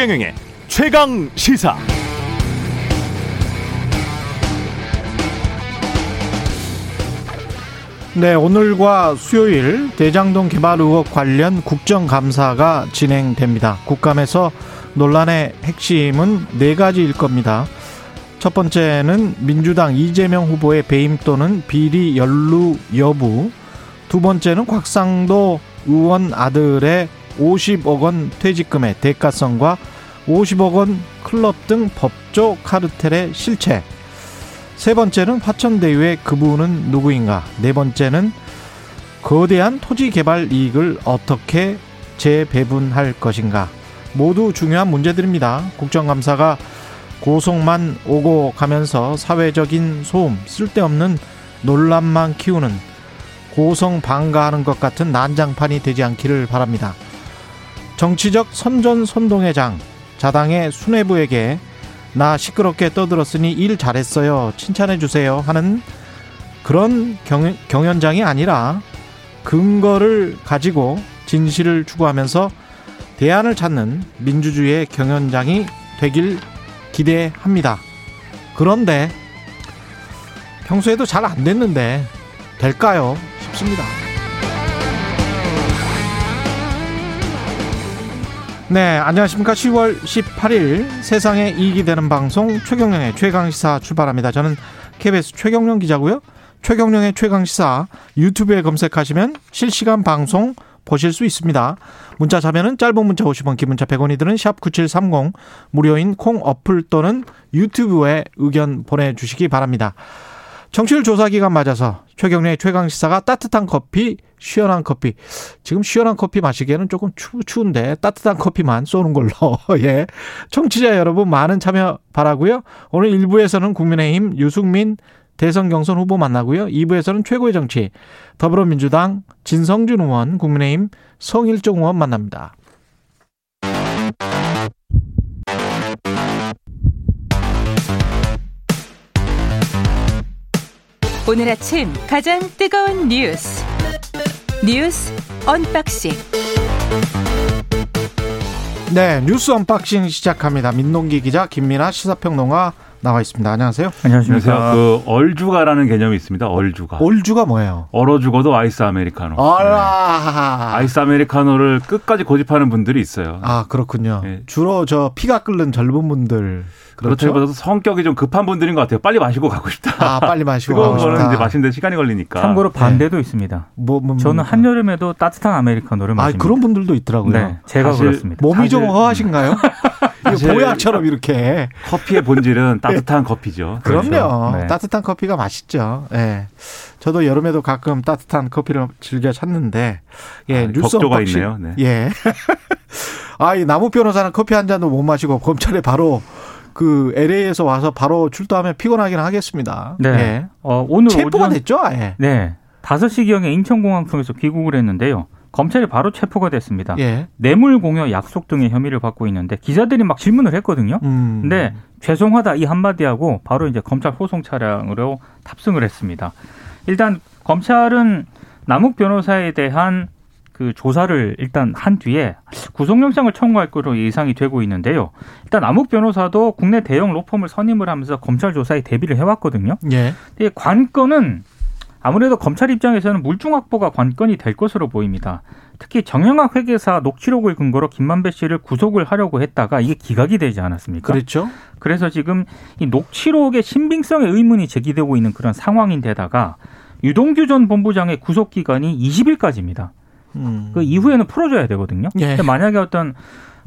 최경영의 최강 시사. 네, 오늘과 수요일 대장동 개발 의혹 관련 국정감사가 진행됩니다. 국감에서 논란의 핵심은 네 가지일 겁니다. 첫 번째는 민주당 이재명 후보의 배임 또는 비리 연루 여부. 두 번째는 곽상도 의원 아들의 50억 원 퇴직금의 대가성과 50억 원 클럽 등 법조 카르텔의 실체. 세 번째는 화천대유의 그분은 누구인가? 네 번째는 거대한 토지 개발 이익을 어떻게 재배분할 것인가? 모두 중요한 문제들입니다. 국정감사가 고속만 오고 가면서 사회적인 소음, 쓸데없는 논란만 키우는 고성 방가하는 것 같은 난장판이 되지 않기를 바랍니다. 정치적 선전선동의 장, 자당의 수뇌부에게 나 시끄럽게 떠들었으니 일 잘했어요. 칭찬해 주세요. 하는 그런 경, 경연장이 아니라 근거를 가지고 진실을 추구하면서 대안을 찾는 민주주의의 경연장이 되길 기대합니다. 그런데 평소에도 잘 안 됐는데 될까요? 싶습니다. 네, 안녕하십니까. 10월 18일 세상에 이익이 되는 방송 최경령의 최강시사 출발합니다. 저는 KBS 최경령 기자고요. 최경령의 최강시사 유튜브에 검색하시면 실시간 방송 보실 수 있습니다. 문자 자면은 짧은 문자 50원, 긴 문자 100원이 드는 샵 9730 무료인 콩 어플 또는 유튜브에 의견 보내주시기 바랍니다. 청취율 조사 기간 맞아서 최경련의 최강 시사가 따뜻한 커피, 시원한 커피. 지금 시원한 커피 마시기에는 조금 추, 추운데 따뜻한 커피만 쏘는 걸로. 예. 청취자 여러분 많은 참여 바라고요. 오늘 1부에서는 국민의힘 유승민 대선 경선 후보 만나고요. 2부에서는 최고의 정치 더불어민주당 진성준 의원, 국민의힘 성일종 의원 만납니다. 오늘 아침 가장 뜨거운 뉴스 뉴스 unboxing 네 뉴스 unboxing 시작합니다. 민동기 기자 김민아 시사평론가 나와 있습니다. 안녕하세요. 안녕하십니까. 그 얼주가라는 개념이 있습니다. 얼주가. 얼주가 뭐예요? 얼어 죽어도 아이스 아메리카노. 아, 네. 아이스 아메리카노를 끝까지 고집하는 분들이 있어요. 아 그렇군요. 네. 주로 저 피가 끓는 젊은 분들. 그렇죠. 그렇다기보다도 성격이 좀 급한 분들인 것 같아요. 빨리 마시고 가고 싶다. 아, 빨리 마시고 가고 싶다. 거는 이제 마시는데 시간이 걸리니까. 참고로 반대도 네. 있습니다. 뭐, 뭐, 뭐, 저는 한여름에도 따뜻한 아메리카노를 마십니다. 아, 그런 분들도 있더라고요. 네, 제가 그렇습니다. 몸이 좀 허하신가요? 보약처럼 이렇게. 커피의 본질은 따뜻한 커피죠. 그럼요. 그렇죠. 네. 따뜻한 커피가 맛있죠. 예. 네. 저도 여름에도 가끔 따뜻한 커피를 즐겨 찾는데, 예, 아, 뉴스 가 있네요. 네. 예. 아, 이 나무 변호사는 커피 한 잔도 못 마시고 검찰에 바로 그 LA에서 와서 바로 출두하면 피곤하긴 하겠습니다. 네. 예. 어, 오늘 체포가 오전, 됐죠? 예. 네. 5시경에 인천공항 통해서 귀국을 했는데요. 검찰이 바로 체포가 됐습니다. 예. 뇌물 공여 약속 등의 혐의를 받고 있는데 기자들이 막 질문을 했거든요. 음. 근데 죄송하다 이 한마디 하고 바로 이제 검찰 호송 차량으로 탑승을 했습니다. 일단 검찰은 남욱 변호사에 대한 그 조사를 일단 한 뒤에 구속영장을 청구할 것으로 예상이 되고 있는데요. 일단 남욱 변호사도 국내 대형 로펌을 선임을 하면서 검찰 조사에 대비를 해왔거든요. 예. 관건은 아무래도 검찰 입장에서는 물증 확보가 관건이 될 것으로 보입니다. 특히 정영학 회계사 녹취록을 근거로 김만배 씨를 구속을 하려고 했다가 이게 기각이 되지 않았습니까? 그렇죠. 그래서 지금 이 녹취록의 신빙성에 의문이 제기되고 있는 그런 상황인데다가 유동규 전 본부장의 구속 기간이 20일까지입니다. 음. 그 이후에는 풀어줘야 되거든요. 예. 근데 만약에 어떤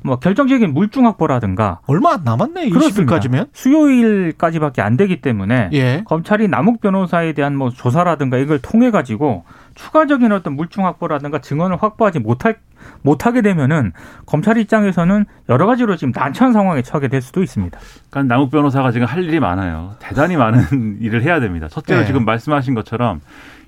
뭐 결정적인 물증 확보라든가 얼마 안 남았네. 20일까지면 수요일까지밖에 안 되기 때문에 예. 검찰이 남욱 변호사에 대한 뭐 조사라든가 이걸 통해 가지고 추가적인 어떤 물증 확보라든가 증언을 확보하지 못할 못하게 되면은 검찰 입장에서는 여러 가지로 지금 난처한 상황에 처하게 될 수도 있습니다. 그러니까 남욱 변호사가 지금 할 일이 많아요. 대단히 많은 일을 해야 됩니다. 첫째로 네. 지금 말씀하신 것처럼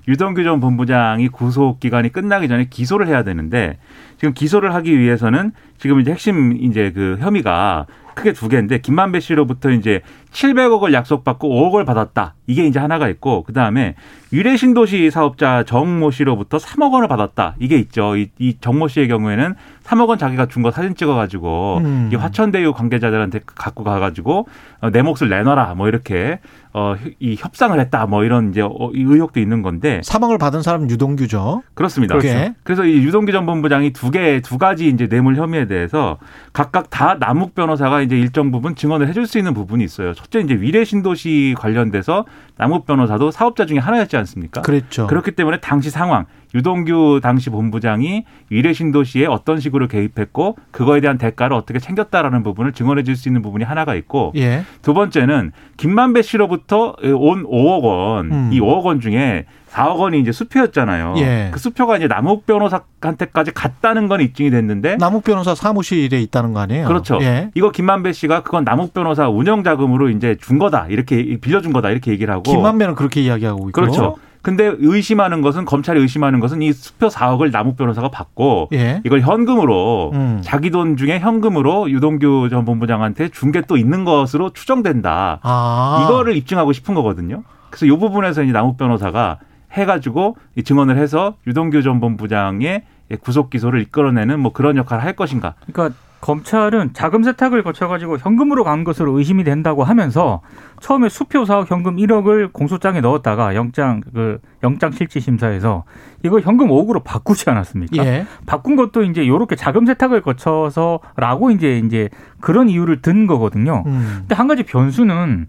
유동규 전 본부장이 구속 기간이 끝나기 전에 기소를 해야 되는데 지금 기소를 하기 위해서는 지금 이제 핵심 이제 그 혐의가 크게 두 개인데 김만배 씨로부터 이제 700억을 약속받고 5억을 받았다. 이게 이제 하나가 있고 그다음에 유래 신도시 사업자 정모 씨로부터 3억 원을 받았다. 이게 있죠. 이, 이 정모 씨의 경우에는 3억 원 자기가 준 거 사진 찍어 가지고 음. 이 화천대유 관계자들한테 갖고 가 가지고 어, 내 몫을 내놔라 뭐 이렇게 어, 이 협상을 했다 뭐 이런 이제 어, 이 의혹도 있는 건데 사망을 받은 사람은 유동규죠. 그렇습니다. 그렇죠. 그래서 이 유동규 전 본부장이 두 개 두 가지 이제 뇌물 혐의에 대해서 각각 다 남욱 변호사가 이제 일정 부분 증언을 해줄 수 있는 부분이 있어요. 첫째 이제 위례 신도시 관련돼서 남욱 변호사도 사업자 중에 하나였지 않습니까? 그랬죠. 그렇기 때문에 당시 상황 유동규 당시 본부장이 위례 신도시에 어떤 식으로 개입했고 그거에 대한 대가를 어떻게 챙겼다라는 부분을 증언해 줄 수 있는 부분이 하나가 있고 예. 두 번째는 김만배 씨로부터 온 5억 원, 음. 이 5억 원 중에 4억 원이 이제 수표였잖아요. 예. 그 수표가 이제 남욱 변호사한테까지 갔다는 건 입증이 됐는데 남욱 변호사 사무실에 있다는 거 아니에요? 그렇죠. 예. 이거 김만배 씨가 그건 남욱 변호사 운영 자금으로 이제 준 거다 이렇게 빌려준 거다 이렇게 얘기를 하고 김만배는 그렇게 이야기하고 있고 그렇죠. 근데 의심하는 것은 검찰이 의심하는 것은 이 수표 4억을 남욱 변호사가 받고 예. 이걸 현금으로 음. 자기 돈 중에 현금으로 유동규 전 본부장한테 준 게 또 있는 것으로 추정된다. 아. 이거를 입증하고 싶은 거거든요. 그래서 이 부분에서 이제 남욱 변호사가 해가지고 증언을 해서 유동규 전 본부장의 구속 기소를 이끌어내는 뭐 그런 역할을 할 것인가. 그러니까 검찰은 자금 세탁을 거쳐가지고 현금으로 간 것으로 의심이 된다고 하면서 처음에 수표 사억 현금 1억을 공소장에 넣었다가 영장 그 영장 실질 심사에서 이거 현금 5억으로 바꾸지 않았습니까? 예. 바꾼 것도 이제 요렇게 자금 세탁을 거쳐서라고 이제 이제 그런 이유를 든 거거든요. 음. 근데 한 가지 변수는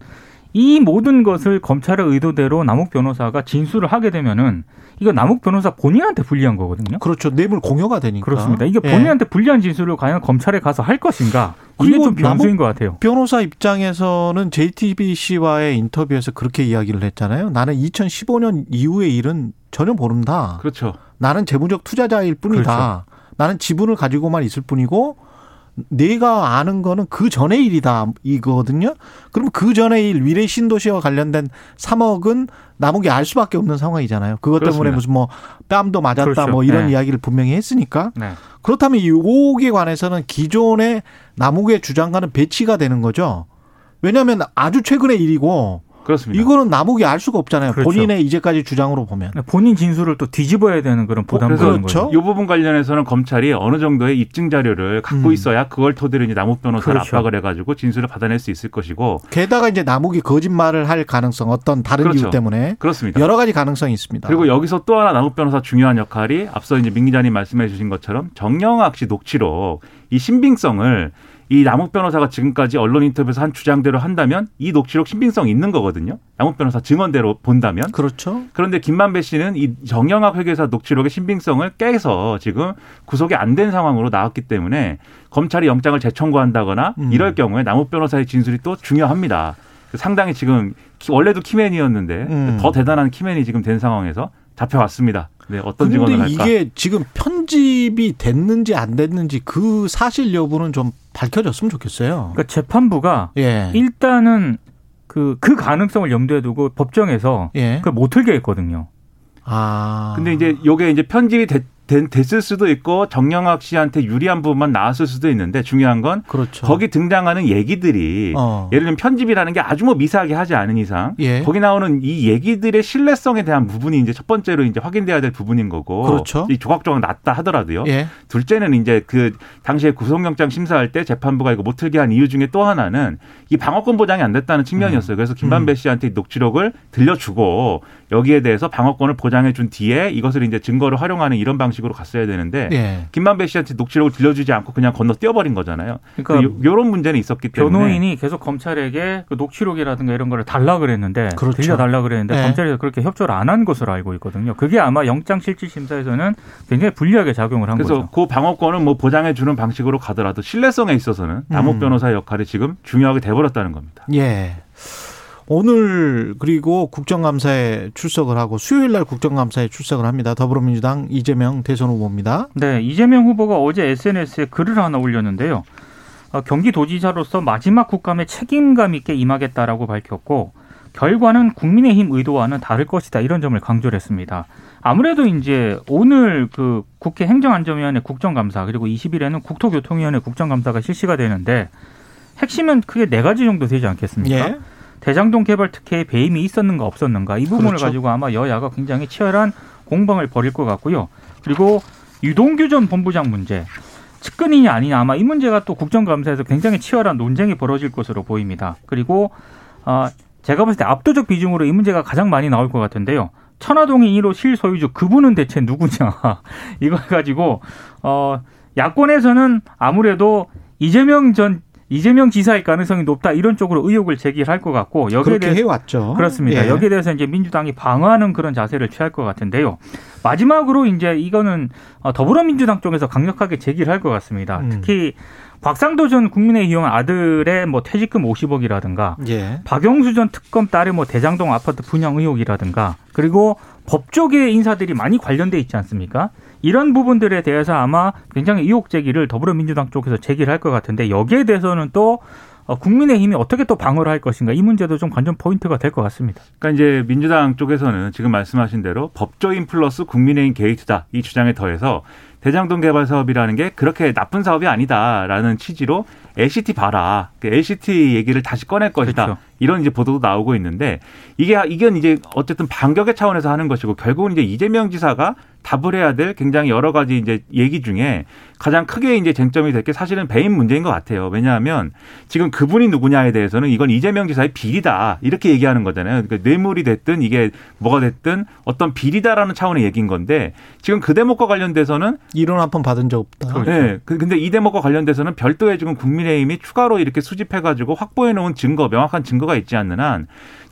이 모든 것을 검찰의 의도대로 남욱 변호사가 진술을 하게 되면은 이거 남욱 변호사 본인한테 불리한 거거든요. 그렇죠. 뇌물 공여가 되니까. 그렇습니다. 이게 예. 본인한테 예. 불리한 진술을 과연 검찰에 가서 할 것인가? 이게 좀 변수인 것 같아요. 변호사 입장에서는 JTBC와의 인터뷰에서 그렇게 이야기를 했잖아요. 나는 2015년 이후의 일은 전혀 모른다. 그렇죠. 나는 재무적 투자자일 뿐이다. 그렇죠. 나는 지분을 가지고만 있을 뿐이고 내가 아는 거는 그 전의 일이다 이거거든요. 그럼 그 전의 일 위례 신도시와 관련된 3억은 남욱이 알 수밖에 없는 상황이잖아요. 그것 그렇습니다. 때문에 무슨 뭐 뺨도 맞았다 그렇죠. 뭐 이런 네. 이야기를 분명히 했으니까 네. 그렇다면 이 5억에 관해서는 기존의 남욱의 주장과는 배치가 되는 거죠. 왜냐하면 아주 최근의 일이고 그렇습니다. 이거는 남욱이 알 수가 없잖아요. 그렇죠. 본인의 이제까지 주장으로 보면. 네, 본인 진술을 또 뒤집어야 되는 그런 부담이 그렇죠. 거죠. 이 부분 관련해서는 검찰이 어느 정도의 입증 자료를 갖고 음. 있어야 그걸 토대로 이제 남욱 변호사를 그렇죠. 압박을 해가지고 진술을 받아낼 수 있을 것이고. 게다가 이제 남욱이 거짓말을 할 가능성 어떤 다른 그렇죠. 이유 때문에 그렇습니다. 여러 가지 가능성이 있습니다. 그리고 여기서 또 하나 남욱 변호사 중요한 역할이 앞서 이제 민 기자님 말씀해 주신 것처럼 정영학 씨 녹취록 이 신빙성을 이 남욱 변호사가 지금까지 언론 인터뷰에서 한 주장대로 한다면 이 녹취록 신빙성 있는 거거든요. 남욱 변호사 증언대로 본다면. 그렇죠. 그런데 김만배 씨는 이 정영학 회계사 녹취록의 신빙성을 깨서 지금 구속이 안 된 상황으로 나왔기 때문에 검찰이 영장을 재청구한다거나 음. 이럴 경우에 남욱 변호사의 진술이 또 중요합니다. 상당히 지금 원래도 키맨이었는데 음. 더 대단한 키맨이 지금 된 상황에서 잡혀왔습니다. 네, 어떤 증언을 할까? 이게 지금 편 집이 됐는지 안 됐는지 그 사실 여부는 좀 밝혀졌으면 좋겠어요. 그러니까 재판부가 예. 일단은 그, 그 가능성을 염두에 두고 법정에서 예. 그걸 못 틀게 했거든요. 아. 근데 이제 요게 이제 편집이 됐, 됐을 수도 있고 정영학 씨한테 유리한 부분만 나왔을 수도 있는데 중요한 건 그렇죠. 거기 등장하는 얘기들이 어. 예를 들면 편집이라는 게 아주 뭐 미세하게 하지 않은 이상 예. 거기 나오는 이 얘기들의 신뢰성에 대한 부분이 이제 첫 번째로 이제 확인돼야 될 부분인 거고 그렇죠. 이 조각조각 났다 하더라도요. 예. 둘째는 이제 그 당시에 구속영장 심사할 때 재판부가 이거 못 틀게 한 이유 중에 또 하나는 이 방어권 보장이 안 됐다는 측면이었어요. 그래서 김만배 음. 씨한테 녹취록을 들려주고 여기에 대해서 방어권을 보장해 준 뒤에 이것을 이제 증거를 활용하는 이런 방식으로 갔어야 되는데 네. 김만배 씨한테 녹취록을 들려주지 않고 그냥 건너 뛰어버린 거잖아요. 그러니까 이런 문제는 있었기 때문에 변호인이 계속 검찰에게 그 녹취록이라든가 이런 거를 달라 그랬는데 그렇죠. 들려달라 그랬는데 네. 검찰에서 그렇게 협조를 안 한 것으로 알고 있거든요. 그게 아마 영장 실질 심사에서는 굉장히 불리하게 작용을 한 그래서 거죠. 그래서 그 방어권을 뭐 보장해 주는 방식으로 가더라도 신뢰성에 있어서는 남욱 음. 변호사의 역할이 지금 중요하게 돼버렸다는 겁니다. 예. 오늘 그리고 국정감사에 출석을 하고 수요일 날 국정감사에 출석을 합니다. 더불어민주당 이재명 대선 후보입니다. 네, 이재명 후보가 어제 SNS에 글을 하나 올렸는데요. 어, 경기도지사로서 마지막 국감에 책임감 있게 임하겠다라고 밝혔고 결과는 국민의힘 의도와는 다를 것이다 이런 점을 강조를 했습니다. 아무래도 이제 오늘 그 국회 행정안전위원회 국정감사 그리고 20일에는 국토교통위원회 국정감사가 실시가 되는데 핵심은 크게 네 가지 정도 되지 않겠습니까? 예. 대장동 개발 특혜에 배임이 있었는가 없었는가 이 부분을 그렇죠. 가지고 아마 여야가 굉장히 치열한 공방을 벌일 것 같고요. 그리고 유동규 전 본부장 문제. 측근이냐 아니냐 아마 이 문제가 또 국정감사에서 굉장히 치열한 논쟁이 벌어질 것으로 보입니다. 그리고 어, 제가 봤을 때 압도적 비중으로 이 문제가 가장 많이 나올 것 같은데요. 천화동인 1호 실소유주 그분은 대체 누구냐 이걸 가지고 어 야권에서는 아무래도 이재명 전 이재명 지사의 가능성이 높다 이런 쪽으로 의혹을 제기할 것 같고 여기에 대해서 해왔죠. 그렇습니다. 예. 여기에 대해서 이제 민주당이 방어하는 그런 자세를 취할 것 같은데요. 마지막으로 이제 이거는 어, 더불어민주당 쪽에서 강력하게 제기를 할 것 같습니다. 음. 특히 곽상도 전 국민의힘 아들의 뭐 퇴직금 50억이라든가 예. 박영수 전 특검 딸의 뭐 대장동 아파트 분양 의혹이라든가 그리고 법조계 인사들이 많이 관련돼 있지 않습니까? 이런 부분들에 대해서 아마 굉장히 의혹 제기를 더불어민주당 쪽에서 제기를 할 것 같은데 여기에 대해서는 또 어, 국민의힘이 어떻게 또 방어를 할 것인가 이 문제도 좀 관전 포인트가 될 것 같습니다. 그러니까 이제 민주당 쪽에서는 지금 말씀하신 대로 법조인 플러스 국민의힘 게이트다 이 주장에 더해서 대장동 개발 사업이라는 게 그렇게 나쁜 사업이 아니다라는 취지로 LCT 봐라. LCT 그 얘기를 다시 꺼낼 것이다. 그렇죠. 이런 이제 보도도 나오고 있는데 이게 이건 이제 어쨌든 반격의 차원에서 하는 것이고 결국은 이제 이재명 지사가 답을 해야 될 굉장히 여러 가지 이제 얘기 중에 가장 크게 이제 쟁점이 될 게 사실은 배임 문제인 것 같아요. 왜냐하면 지금 그분이 누구냐에 대해서는 이건 이재명 지사의 비리다 이렇게 얘기하는 거잖아요. 그러니까 뇌물이 됐든 이게 뭐가 됐든 어떤 비리다라는 차원의 얘기인 건데 지금 그 대목과 관련돼서는 이론 한번 받은 적 없다. 그렇죠. 네. 그 근데 이 대목과 관련돼서는 별도의 지금 국민의힘이 추가로 이렇게 수집해가지고 확보해 놓은 증거, 명확한 증거가 있지 않는 한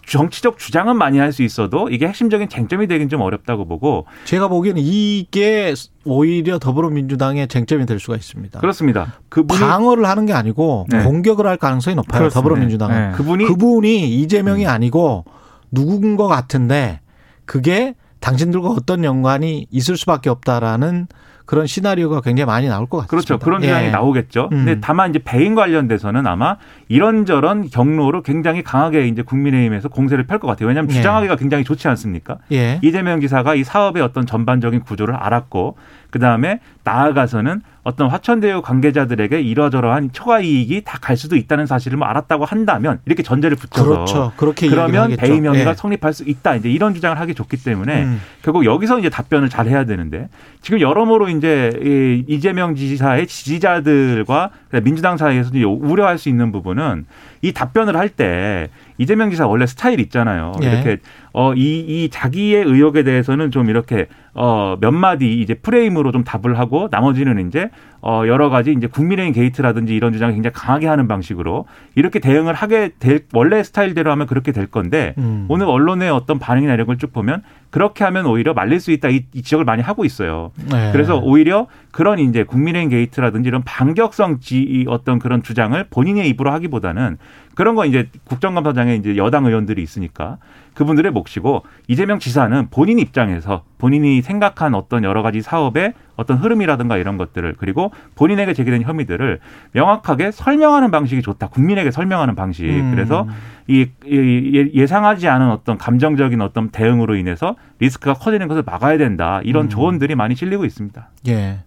정치적 주장은 많이 할 수 있어도 이게 핵심적인 쟁점이 되긴 좀 어렵다고 보고 제가 보기에는 이게 오히려 더불어민주당의 쟁점이 될 수가 있습니다. 그렇습니다. 그분이 방어를 하는 게 아니고 네. 공격을 할 가능성이 높아요. 그렇습니다. 더불어민주당은 네. 그분이 그분이 이재명이 음. 아니고 누군 것 같은데 그게 당신들과 어떤 연관이 있을 수밖에 없다라는 그런 시나리오가 굉장히 많이 나올 것 같습니다. 그렇죠. 그런 주장이 예. 나오겠죠. 음. 근데 다만 이제 배임 관련돼서는 아마 이런저런 경로로 굉장히 강하게 이제 국민의힘에서 공세를 펼 것 같아요. 왜냐하면 예. 주장하기가 굉장히 좋지 않습니까? 예. 이재명 지사가 이 사업의 어떤 전반적인 구조를 알았고 그 다음에 나아가서는 어떤 화천대유 관계자들에게 이러저러한 초과 이익이 다 갈 수도 있다는 사실을 뭐 알았다고 한다면 이렇게 전제를 붙여서 그렇죠. 그렇게 그러면 배임 혐의가 예. 성립할 수 있다. 이제 이런 주장을 하기 좋기 때문에 음. 결국 여기서 이제 답변을 잘 해야 되는데 지금 여러모로 이제 이재명 지사의 지지자들과 민주당 사이에서 우려할 수 있는 부분은 이 답변을 할 때 이재명 지사 원래 스타일 있잖아요. 예. 이렇게 어 이 이 자기의 의혹에 대해서는 좀 이렇게 어 몇 마디 이제 프레임으로 좀 답을 하고 나머지는 이제 어 여러 가지 이제 국민의힘 게이트라든지 이런 주장을 굉장히 강하게 하는 방식으로 이렇게 대응을 하게 될 원래 스타일대로 하면 그렇게 될 건데 음. 오늘 언론의 어떤 반응이나 이런 걸 쭉 보면 그렇게 하면 오히려 말릴 수 있다 이, 이 지적을 많이 하고 있어요. 네. 그래서 오히려 그런 이제 국민의힘 게이트라든지 이런 반격성 지 어떤 그런 주장을 본인의 입으로 하기보다는 그런 거 이제 국정감사장에 이제 여당 의원들이 있으니까 그분들의 몫이고 이재명 지사는 본인 입장에서 본인이 생각한 어떤 여러 가지 사업의 어떤 흐름이라든가 이런 것들을 그리고 본인에게 제기된 혐의들을 명확하게 설명하는 방식이 좋다. 국민에게 설명하는 방식. 음. 그래서 이, 이 예상하지 않은 어떤 감정적인 어떤 대응으로 인해서 리스크가 커지는 것을 막아야 된다. 이런 음. 조언들이 많이 실리고 있습니다. 예.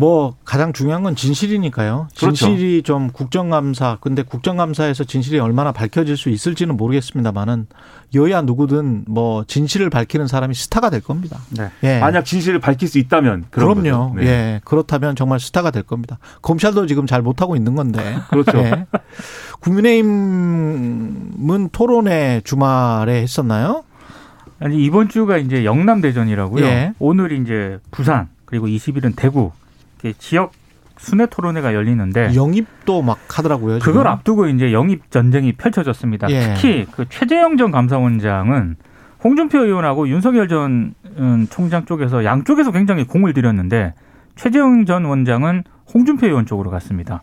뭐 가장 중요한 건 진실이니까요. 그렇죠. 진실이 그렇죠. 좀 국정감사 근데 국정감사에서 진실이 얼마나 밝혀질 수 있을지는 모르겠습니다만은 여야 누구든 뭐 진실을 밝히는 사람이 스타가 될 겁니다. 네. 예. 만약 진실을 밝힐 수 있다면 그럼요. 네. 예. 그렇다면 정말 스타가 될 겁니다. 검찰도 지금 잘 못하고 있는 건데. 그렇죠. 예. 국민의힘은 토론회 주말에 했었나요? 아니 이번 주가 이제 영남 대전이라고요. 예. 오늘 이제 부산 그리고 20일은 대구 지역 순회 토론회가 열리는데 영입도 막 하더라고요. 지금. 그걸 앞두고 이제 영입 전쟁이 펼쳐졌습니다. 예. 특히 그 최재형 전 감사원장은 홍준표 의원하고 윤석열 전 음, 총장 쪽에서 양쪽에서 굉장히 공을 들였는데 최재형 전 원장은 홍준표 의원 쪽으로 갔습니다.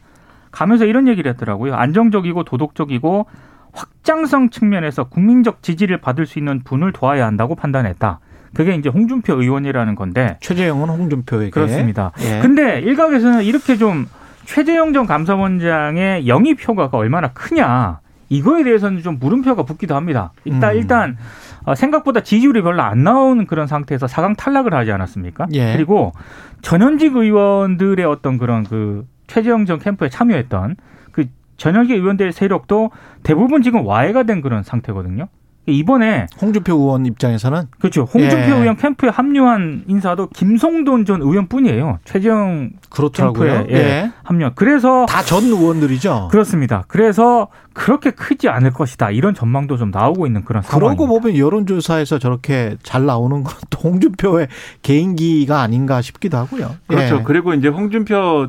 가면서 이런 얘기를 했더라고요. 안정적이고 도덕적이고 확장성 측면에서 국민적 지지를 받을 수 있는 분을 도와야 한다고 판단했다. 그게 이제 홍준표 의원이라는 건데 최재형은 홍준표에게 그렇습니다. 예. 근데 일각에서는 이렇게 좀 최재형 전 감사원장의 영입 효과가 얼마나 크냐 이거에 대해서는 좀 물음표가 붙기도 합니다. 일단 음. 일단 어, 생각보다 지지율이 별로 안 나오는 그런 상태에서 사강 탈락을 하지 않았습니까? 예. 그리고 전현직 의원들의 어떤 그런 그 최재형 전 캠프에 참여했던 그 전현직 의원들 세력도 대부분 지금 와해가 된 그런 상태거든요. 이번에 홍준표 의원 입장에서는 그렇죠. 홍준표 예. 의원 캠프에 합류한 인사도 김성돈 전 의원뿐이에요. 최재형 그렇더라고요. 캠프에 예. 예. 합류. 그래서 다 전 의원들이죠. 그렇습니다. 그래서 그렇게 크지 않을 것이다. 이런 전망도 좀 나오고 있는 그런 상황입니다. 그러고 보면 여론조사에서 저렇게 잘 나오는 것도 홍준표의 개인기가 아닌가 싶기도 하고요. 그렇죠. 예. 그리고 이제 홍준표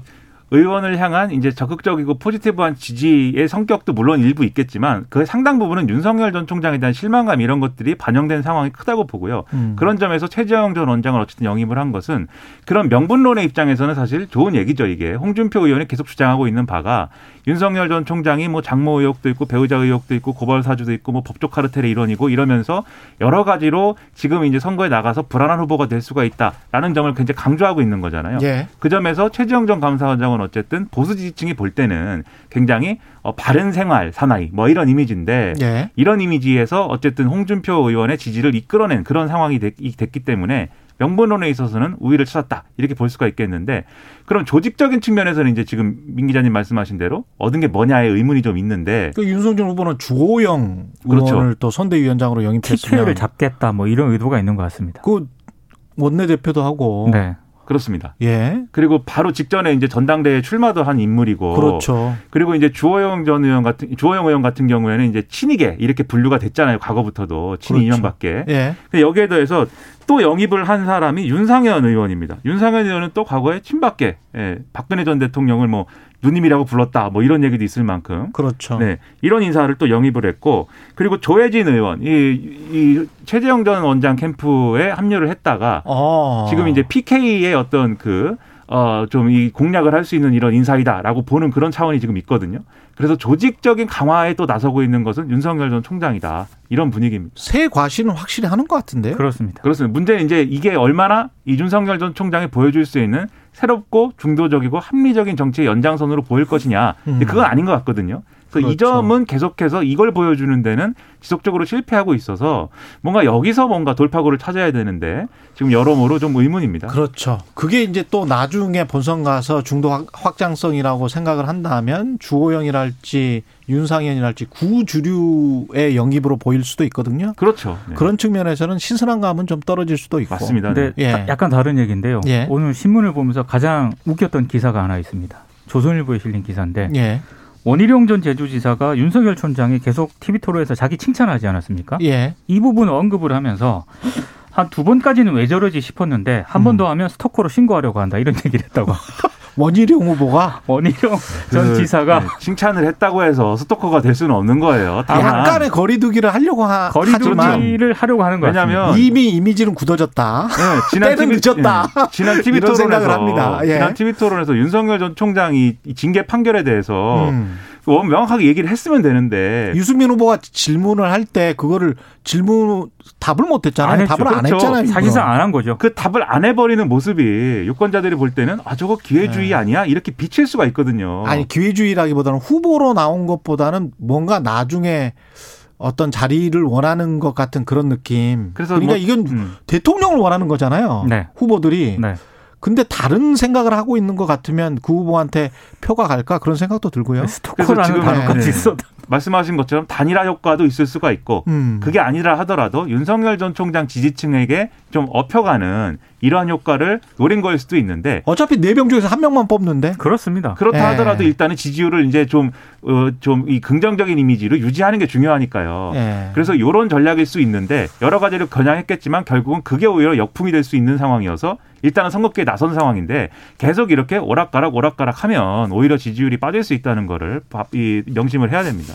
의원을 향한 이제 적극적이고 포지티브한 지지의 성격도 물론 일부 있겠지만 그 상당 부분은 윤석열 전 총장에 대한 실망감 이런 것들이 반영된 상황이 크다고 보고요. 음. 그런 점에서 최재형 전 원장을 어쨌든 영입을 한 것은 그런 명분론의 입장에서는 사실 좋은 얘기죠. 이게 홍준표 의원이 계속 주장하고 있는 바가 윤석열 전 총장이 뭐 장모 의혹도 있고 배우자 의혹도 있고 고발 사주도 있고 뭐 법조 카르텔의 일원이고 이러면서 여러 가지로 지금 이제 선거에 나가서 불안한 후보가 될 수가 있다라는 점을 굉장히 강조하고 있는 거잖아요. 예. 그 점에서 최재형 전 감사원장은 어쨌든 보수 지지층이 볼 때는 굉장히 어, 바른 생활 사나이 뭐 이런 이미지인데 예. 이런 이미지에서 어쨌든 홍준표 의원의 지지를 이끌어낸 그런 상황이 됐, 기 때문에 명분론에 있어서는 우위를 찾았다 이렇게 볼 수가 있겠는데 그럼 조직적인 측면에서는 이제 지금 민 기자님 말씀하신 대로 얻은 게 뭐냐의 의문이 좀 있는데 그 윤석열 후보는 주호영 그렇죠. 의원을 또 선대위원장으로 영입했으면 TK를 잡겠다 뭐 이런 의도가 있는 것 같습니다. 그 원내대표도 하고 네. 그렇습니다. 예. 그리고 바로 직전에 이제 전당대회 출마도 한 인물이고. 그렇죠. 그리고 이제 주호영 전 의원 같은 주호영 의원 같은 경우에는 이제 친이계 이렇게 분류가 됐잖아요. 과거부터도 친이 그렇죠. 예. 여기에 더해서 또 영입을 한 사람이 윤상현 의원입니다. 윤상현 의원은 또 과거에 친박계, 예, 박근혜 전 대통령을 뭐 누님이라고 불렀다, 뭐 이런 얘기도 있을 만큼. 그렇죠. 네, 이런 인사를 또 영입을 했고, 그리고 조혜진 의원, 이, 이 최재형 전 원장 캠프에 합류를 했다가 아. 지금 이제 PK의 어떤 그 어, 좀 이 공략을 할 수 있는 이런 인사이다라고 보는 그런 차원이 지금 있거든요. 그래서 조직적인 강화에 또 나서고 있는 것은 윤석열 전 총장이다. 이런 분위기입니다. 새 과시는 확실히 하는 것 같은데요? 그렇습니다. 그렇습니다. 문제는 이제 이게 얼마나 이 윤석열 전 총장이 보여줄 수 있는 새롭고 중도적이고 합리적인 정치의 연장선으로 보일 것이냐. 음. 그건 아닌 것 같거든요. 그래서 그렇죠. 이 점은 계속해서 이걸 보여주는 데는 지속적으로 실패하고 있어서 뭔가 여기서 뭔가 돌파구를 찾아야 되는데 지금 여러모로 좀 의문입니다. 그렇죠. 그게 이제 또 나중에 본선 가서 중도 확장성이라고 생각을 한다면 주호영이랄지 윤상현이랄지 구주류의 영입으로 보일 수도 있거든요. 그렇죠. 네. 그런 측면에서는 신선한 감은 좀 떨어질 수도 있고. 맞습니다. 근데 네. 예. 약간 다른 얘기인데요. 예. 오늘 신문을 보면서 가장 웃겼던 기사가 하나 있습니다. 조선일보에 실린 기사인데 예. 원희룡 전 제주지사가 윤석열 촌장이 계속 TV 토론에서 자기 칭찬하지 않았습니까? 예. 이 부분을 언급을 하면서 한 두 번까지는 왜 저러지 싶었는데 한 번더 음. 하면 스토커로 신고하려고 한다 이런 얘기를 했다고. 원희룡 후보가 원희룡 전 그, 지사가 네, 칭찬을 했다고 해서 스토커가 될 수는 없는 거예요. 아, 약간의 거리두기를 하려고 하, 거리두기를 하려고 하는 거예요. 왜냐하면 이미 이미지는 굳어졌다. 네, 지난 TV, 늦었다. 네, 지난 TV 토론에서 합니다. 예. 지난 TV 토론에서 윤석열 전 총장이 징계 판결에 대해서 음. 명확하게 얘기를 했으면 되는데 유승민 후보가 질문을 할 때 그거를 질문 답을 못 했잖아요. 안 답을 안 그렇죠. 했잖아요. 사실상 안 한 거죠. 그 답을 안 해버리는 모습이 유권자들이 볼 때는 아 저거 기회주의 네. 아니야 이렇게 비칠 수가 있거든요. 아니 기회주의라기보다는 후보로 나온 것보다는 뭔가 나중에 어떤 자리를 원하는 것 같은 그런 느낌. 그래서 그러니까 뭐, 이건 음. 대통령을 원하는 거잖아요. 네. 후보들이. 네. 근데 다른 생각을 하고 있는 것 같으면 그 후보한테 표가 갈까 그런 생각도 들고요. 스토커라는 단어까지 있어. 말씀하신 것처럼 단일화 효과도 있을 수가 있고 음. 그게 아니라 하더라도 윤석열 전 총장 지지층에게 좀 업혀가는 이러한 효과를 노린 거일 수도 있는데 어차피 네 명 중에서 한 명만 뽑는데 그렇습니다. 그렇다 예. 하더라도 일단은 지지율을 이제 좀 어, 좀 이 긍정적인 이미지를 유지하는 게 중요하니까요. 예. 그래서 이런 전략일 수 있는데 여러 가지를 겨냥했겠지만 결국은 그게 오히려 역풍이 될 수 있는 상황이어서 일단은 선거기에 나선 상황인데 계속 이렇게 오락가락 오락가락 하면 오히려 지지율이 빠질 수 있다는 거를 이 명심을 해야 됩니다.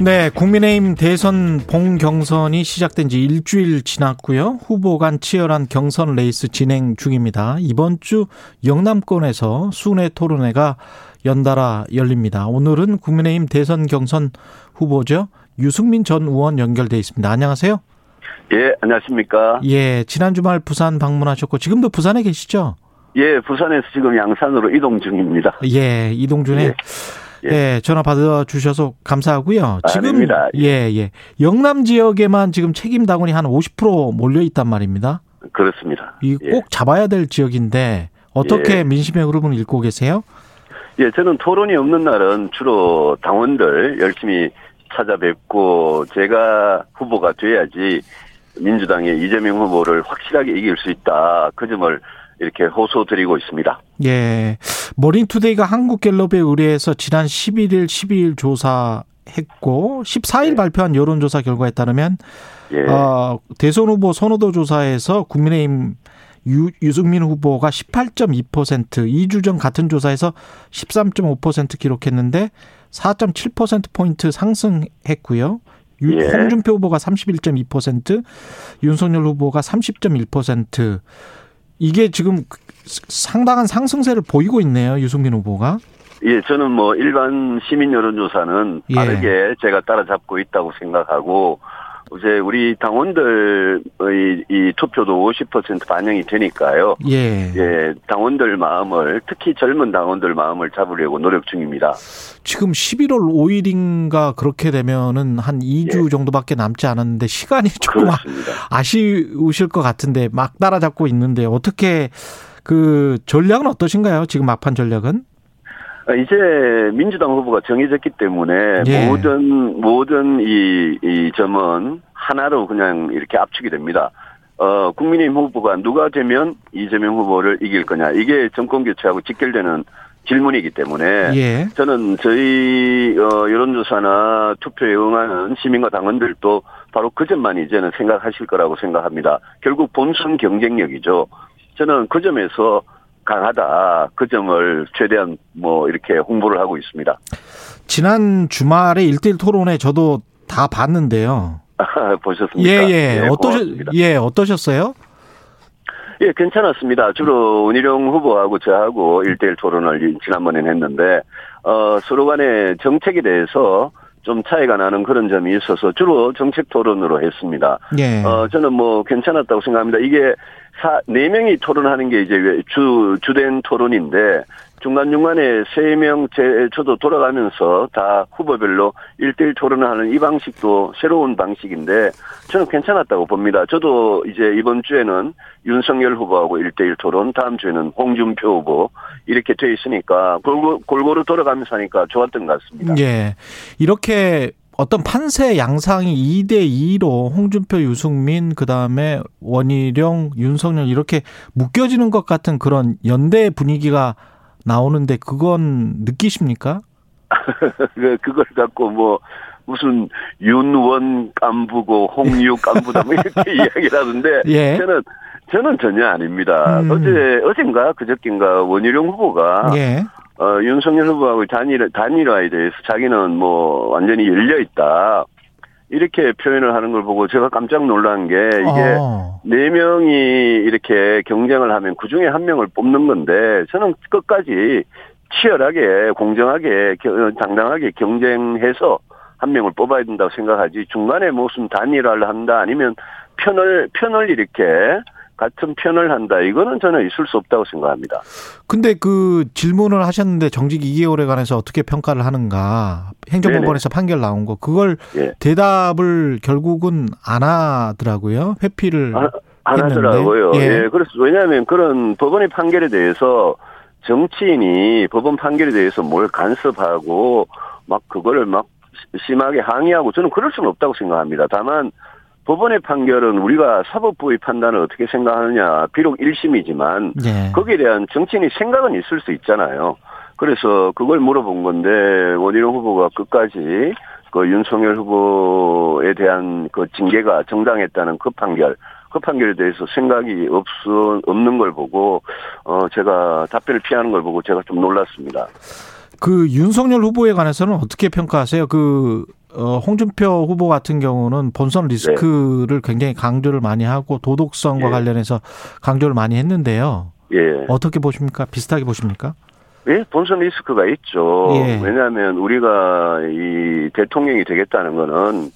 네, 국민의힘 대선 본경선이 시작된 지 일주일 지났고요. 후보 간 치열한 경선 레이스 진행 중입니다. 이번 주 영남권에서 순회 토론회가 연달아 열립니다. 오늘은 국민의힘 대선 경선 후보죠. 유승민 전 의원 연결돼 있습니다. 안녕하세요. 예, 안녕하십니까. 예, 지난 주말 부산 방문하셨고 지금도 부산에 계시죠? 예, 부산에서 지금 양산으로 이동 중입니다. 예, 이동 중에 예. 예. 예, 전화 받아 주셔서 감사하고요. 지금 아닙니다. 예, 예. 영남 지역에만 지금 책임 당원이 한 50% 몰려 있단 말입니다. 그렇습니다. 이꼭 예. 잡아야 될 지역인데 어떻게 예. 민심의 흐름을 읽고 계세요? 예, 저는 토론이 없는 날은 주로 당원들 열심히 찾아뵙고 제가 후보가 돼야지 민주당의 이재명 후보를 확실하게 이길 수 있다. 그 점을 이렇게 호소드리고 있습니다. 예. 머닝투데이가 한국갤럽에 의뢰해서 지난 11일, 12일 조사했고 14일 네. 발표한 여론조사 결과에 따르면 예. 어, 대선 후보 선호도 조사에서 국민의힘 유, 유승민 후보가 18.2% 2주 전 같은 조사에서 13.5% 기록했는데 4.7%포인트 상승했고요. 예. 홍준표 후보가 31.2%, 윤석열 후보가 30.1%. 이게 지금 상당한 상승세를 보이고 있네요. 유승민 후보가. 예, 저는 뭐 일반 시민 여론조사는 예. 빠르게 제가 따라잡고 있다고 생각하고 이제 우리 당원들의 이 투표도 50% 반영이 되니까요. 예. 예, 당원들 마음을 특히 젊은 당원들 마음을 잡으려고 노력 중입니다. 지금 11월 5일인가 그렇게 되면은 한 2주 예. 정도밖에 남지 않았는데 시간이 조금 그렇습니다. 아쉬우실 것 같은데 막 따라잡고 있는데 어떻게 그 전략은 어떠신가요? 지금 막판 전략은? 아, 이제 민주당 후보가 정해졌기 때문에 예. 모든 모든 이, 이 점은 하나로 그냥 이렇게 압축이 됩니다. 어, 국민의힘 후보가 누가 되면 이재명 후보를 이길 거냐. 이게 정권 교체하고 직결되는 질문이기 때문에 예. 저는 저희 어, 여론조사나 투표에 응하는 시민과 당원들도 바로 그 점만 이제는 생각하실 거라고 생각합니다. 결국 본선 경쟁력이죠. 저는 그 점에서 강하다. 그 점을 최대한 뭐 이렇게 홍보를 하고 있습니다. 지난 주말에 일대일 토론회 저도 다 봤는데요. 보셨습니까? 예, 예. 네, 어떠셨, 예, 어떠셨어요? 예, 괜찮았습니다. 주로 원희룡 후보하고 저하고 일대일 토론을 지난번에 했는데, 어, 서로 간의 정책에 대해서 좀 차이가 나는 그런 점이 있어서 주로 정책 토론으로 했습니다. 예. 어, 저는 뭐 괜찮았다고 생각합니다. 이게 사, 네 명이 토론하는 게 이제 주, 주된 토론인데, 중간중간에 세 명, 제, 저도 돌아가면서 다 후보별로 일대일 토론을 하는 이 방식도 새로운 방식인데, 저는 괜찮았다고 봅니다. 저도 이제 이번 주에는 윤석열 후보하고 일대일 토론, 다음 주에는 홍준표 후보, 이렇게 돼 있으니까, 골고루, 골고루 돌아가면서 하니까 좋았던 것 같습니다. 예. 이렇게 어떤 판세 양상이 2대 2로 홍준표, 유승민, 그 다음에 원희룡, 윤석열 이렇게 묶여지는 것 같은 그런 연대 분위기가 나오는데 그건 느끼십니까? 그, 그걸 갖고 뭐 무슨 윤원 깐부고 홍유 깐부다 뭐 이렇게 이야기를 하는데 예. 저는 저는 전혀 아닙니다. 음. 어제 어젠가 그저께인가 원희룡 후보가 예. 어, 윤석열 후보하고 단일, 단일화에 대해서 자기는 뭐 완전히 열려 있다. 이렇게 표현을 하는 걸 보고 제가 깜짝 놀란 게 이게 어. 네 명이 이렇게 경쟁을 하면 그 중에 한 명을 뽑는 건데 저는 끝까지 치열하게 공정하게 당당하게 경쟁해서 한 명을 뽑아야 된다고 생각하지 중간에 무슨 단일화를 한다 아니면 편을 편을 이렇게 같은 편을 한다. 이거는 저는 있을 수 없다고 생각합니다. 근데 그 질문을 하셨는데 정직 2개월에 관해서 어떻게 평가를 하는가 행정법원에서 네네. 판결 나온 거 그걸 예. 대답을 결국은 안 하더라고요. 회피를 아, 안 하더라고요. 예. 예. 그래서 왜냐하면 그런 법원의 판결에 대해서 정치인이 법원 판결에 대해서 뭘 간섭하고 막 그거를 막 심하게 항의하고 저는 그럴 수는 없다고 생각합니다. 다만 법원의 판결은 우리가 사법부의 판단을 어떻게 생각하느냐 비록 1심이지만 네. 거기에 대한 정치인의 생각은 있을 수 있잖아요. 그래서 그걸 물어본 건데 원희룡 후보가 끝까지 그 윤석열 후보에 대한 그 징계가 정당했다는 그 판결 그 판결에 대해서 생각이 없 없는 걸 보고 어 제가 답변을 피하는 걸 보고 제가 좀 놀랐습니다. 그 윤석열 후보에 관해서는 어떻게 평가하세요? 그 어, 홍준표 후보 같은 경우는 본선 리스크를 네. 굉장히 강조를 많이 하고 도덕성과 예. 관련해서 강조를 많이 했는데요. 예. 어떻게 보십니까? 비슷하게 보십니까? 예, 본선 리스크가 있죠. 예. 왜냐하면 우리가 이 대통령이 되겠다는 거는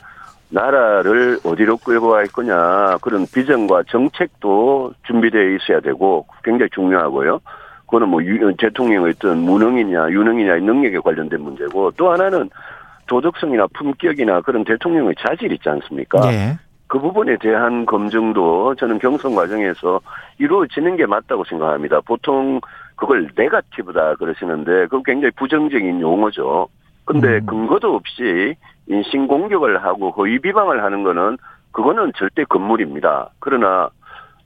나라를 어디로 끌고 갈 거냐 그런 비전과 정책도 준비되어 있어야 되고 굉장히 중요하고요. 그거는 뭐 대통령의 어떤 무능이냐 유능이냐 능력에 관련된 문제고 또 하나는 도덕성이나 품격이나 그런 대통령의 자질 있지 않습니까? 네. 그 부분에 대한 검증도 저는 경선 과정에서 이루어지는 게 맞다고 생각합니다. 보통 그걸 네가티브다 그러시는데 그거 굉장히 부정적인 용어죠. 근데 음. 근거도 없이 인신 공격을 하고 허위 비방을 하는 거는 그거는 절대 건물입니다. 그러나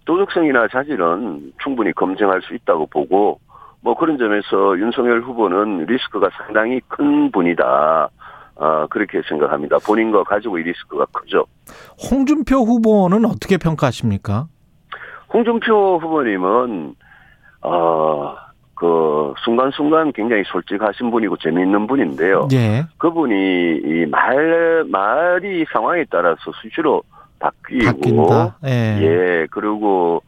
도덕성이나 자질은 충분히 검증할 수 있다고 보고 뭐 그런 점에서 윤석열 후보는 리스크가 상당히 큰 분이다. 아, 그렇게 생각합니다. 본인과 가지고의 리스크가 크죠. 홍준표 후보는 어떻게 평가하십니까? 홍준표 후보님은, 어, 그, 순간순간 굉장히 솔직하신 분이고 재미있는 분인데요. 예. 그분이 이 말, 말이 상황에 따라서 수시로 바뀌고. 바뀐다. 예. 예. 그리고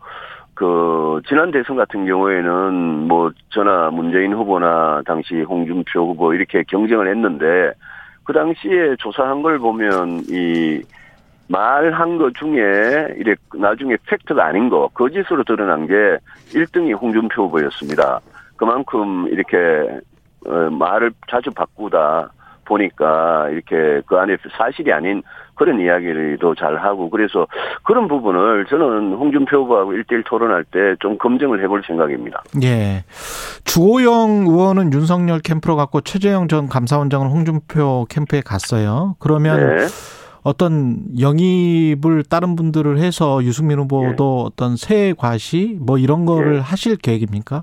그 지난 대선 같은 경우에는 뭐 저나 문재인 후보나 당시 홍준표 후보 이렇게 경쟁을 했는데 그 당시에 조사한 걸 보면 이 말한 것 중에 이래 나중에 팩트가 아닌 거 거짓으로 드러난 게 1등이 홍준표 후보였습니다. 그만큼 이렇게 어, 말을 자주 바꾸다 보니까 이렇게 그 안에 사실이 아닌 그런 이야기도 잘 하고 그래서 그런 부분을 저는 홍준표 후보하고 일대일 토론할 때 좀 검증을 해볼 생각입니다. 예. 주호영 의원은 윤석열 캠프로 갔고 최재형 전 감사원장은 홍준표 캠프에 갔어요. 그러면 네. 어떤 영입을 다른 분들을 해서 유승민 후보도 예. 어떤 새 과시 뭐 이런 거를 예. 하실 계획입니까?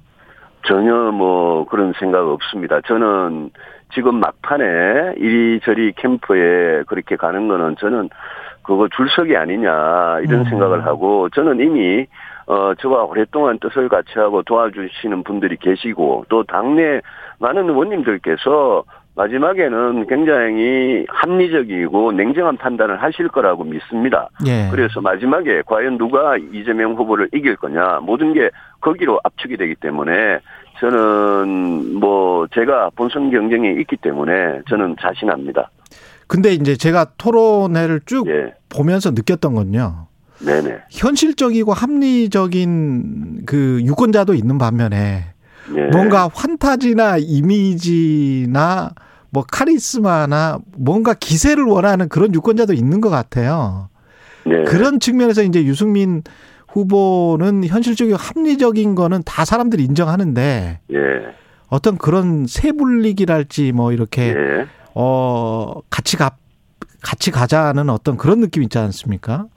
전혀 뭐 그런 생각 없습니다. 저는 지금 막판에 이리저리 캠프에 그렇게 가는 거는 저는 그거 줄석이 아니냐 이런 음. 생각을 하고 저는 이미 어 저와 오랫동안 뜻을 같이 하고 도와주시는 분들이 계시고 또 당내 많은 의원님들께서 마지막에는 굉장히 합리적이고 냉정한 판단을 하실 거라고 믿습니다. 예. 그래서 마지막에 과연 누가 이재명 후보를 이길 거냐 모든 게 거기로 압축이 되기 때문에 저는 뭐 제가 본선 경쟁이 있기 때문에 저는 자신합니다. 근데 이제 제가 토론회를 쭉 예. 보면서 느꼈던 건요. 네네. 현실적이고 합리적인 그 유권자도 있는 반면에 예. 뭔가 환타지나 이미지나 뭐 카리스마나 뭔가 기세를 원하는 그런 유권자도 있는 것 같아요. 네. 그런 측면에서 이제 유승민 후보는 현실적이고 합리적인 거는 다 사람들이 인정하는데 예. 어떤 그런 세불릭이랄지 뭐 이렇게 예. 어 같이 가 같이 가자는 어떤 그런 느낌 있지 않습니까?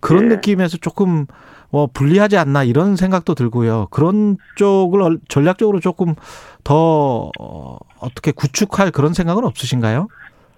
그런 예. 느낌에서 조금 뭐 불리하지 않나 이런 생각도 들고요. 그런 쪽을 전략적으로 조금 더 어, 어떻게 구축할 그런 생각은 없으신가요?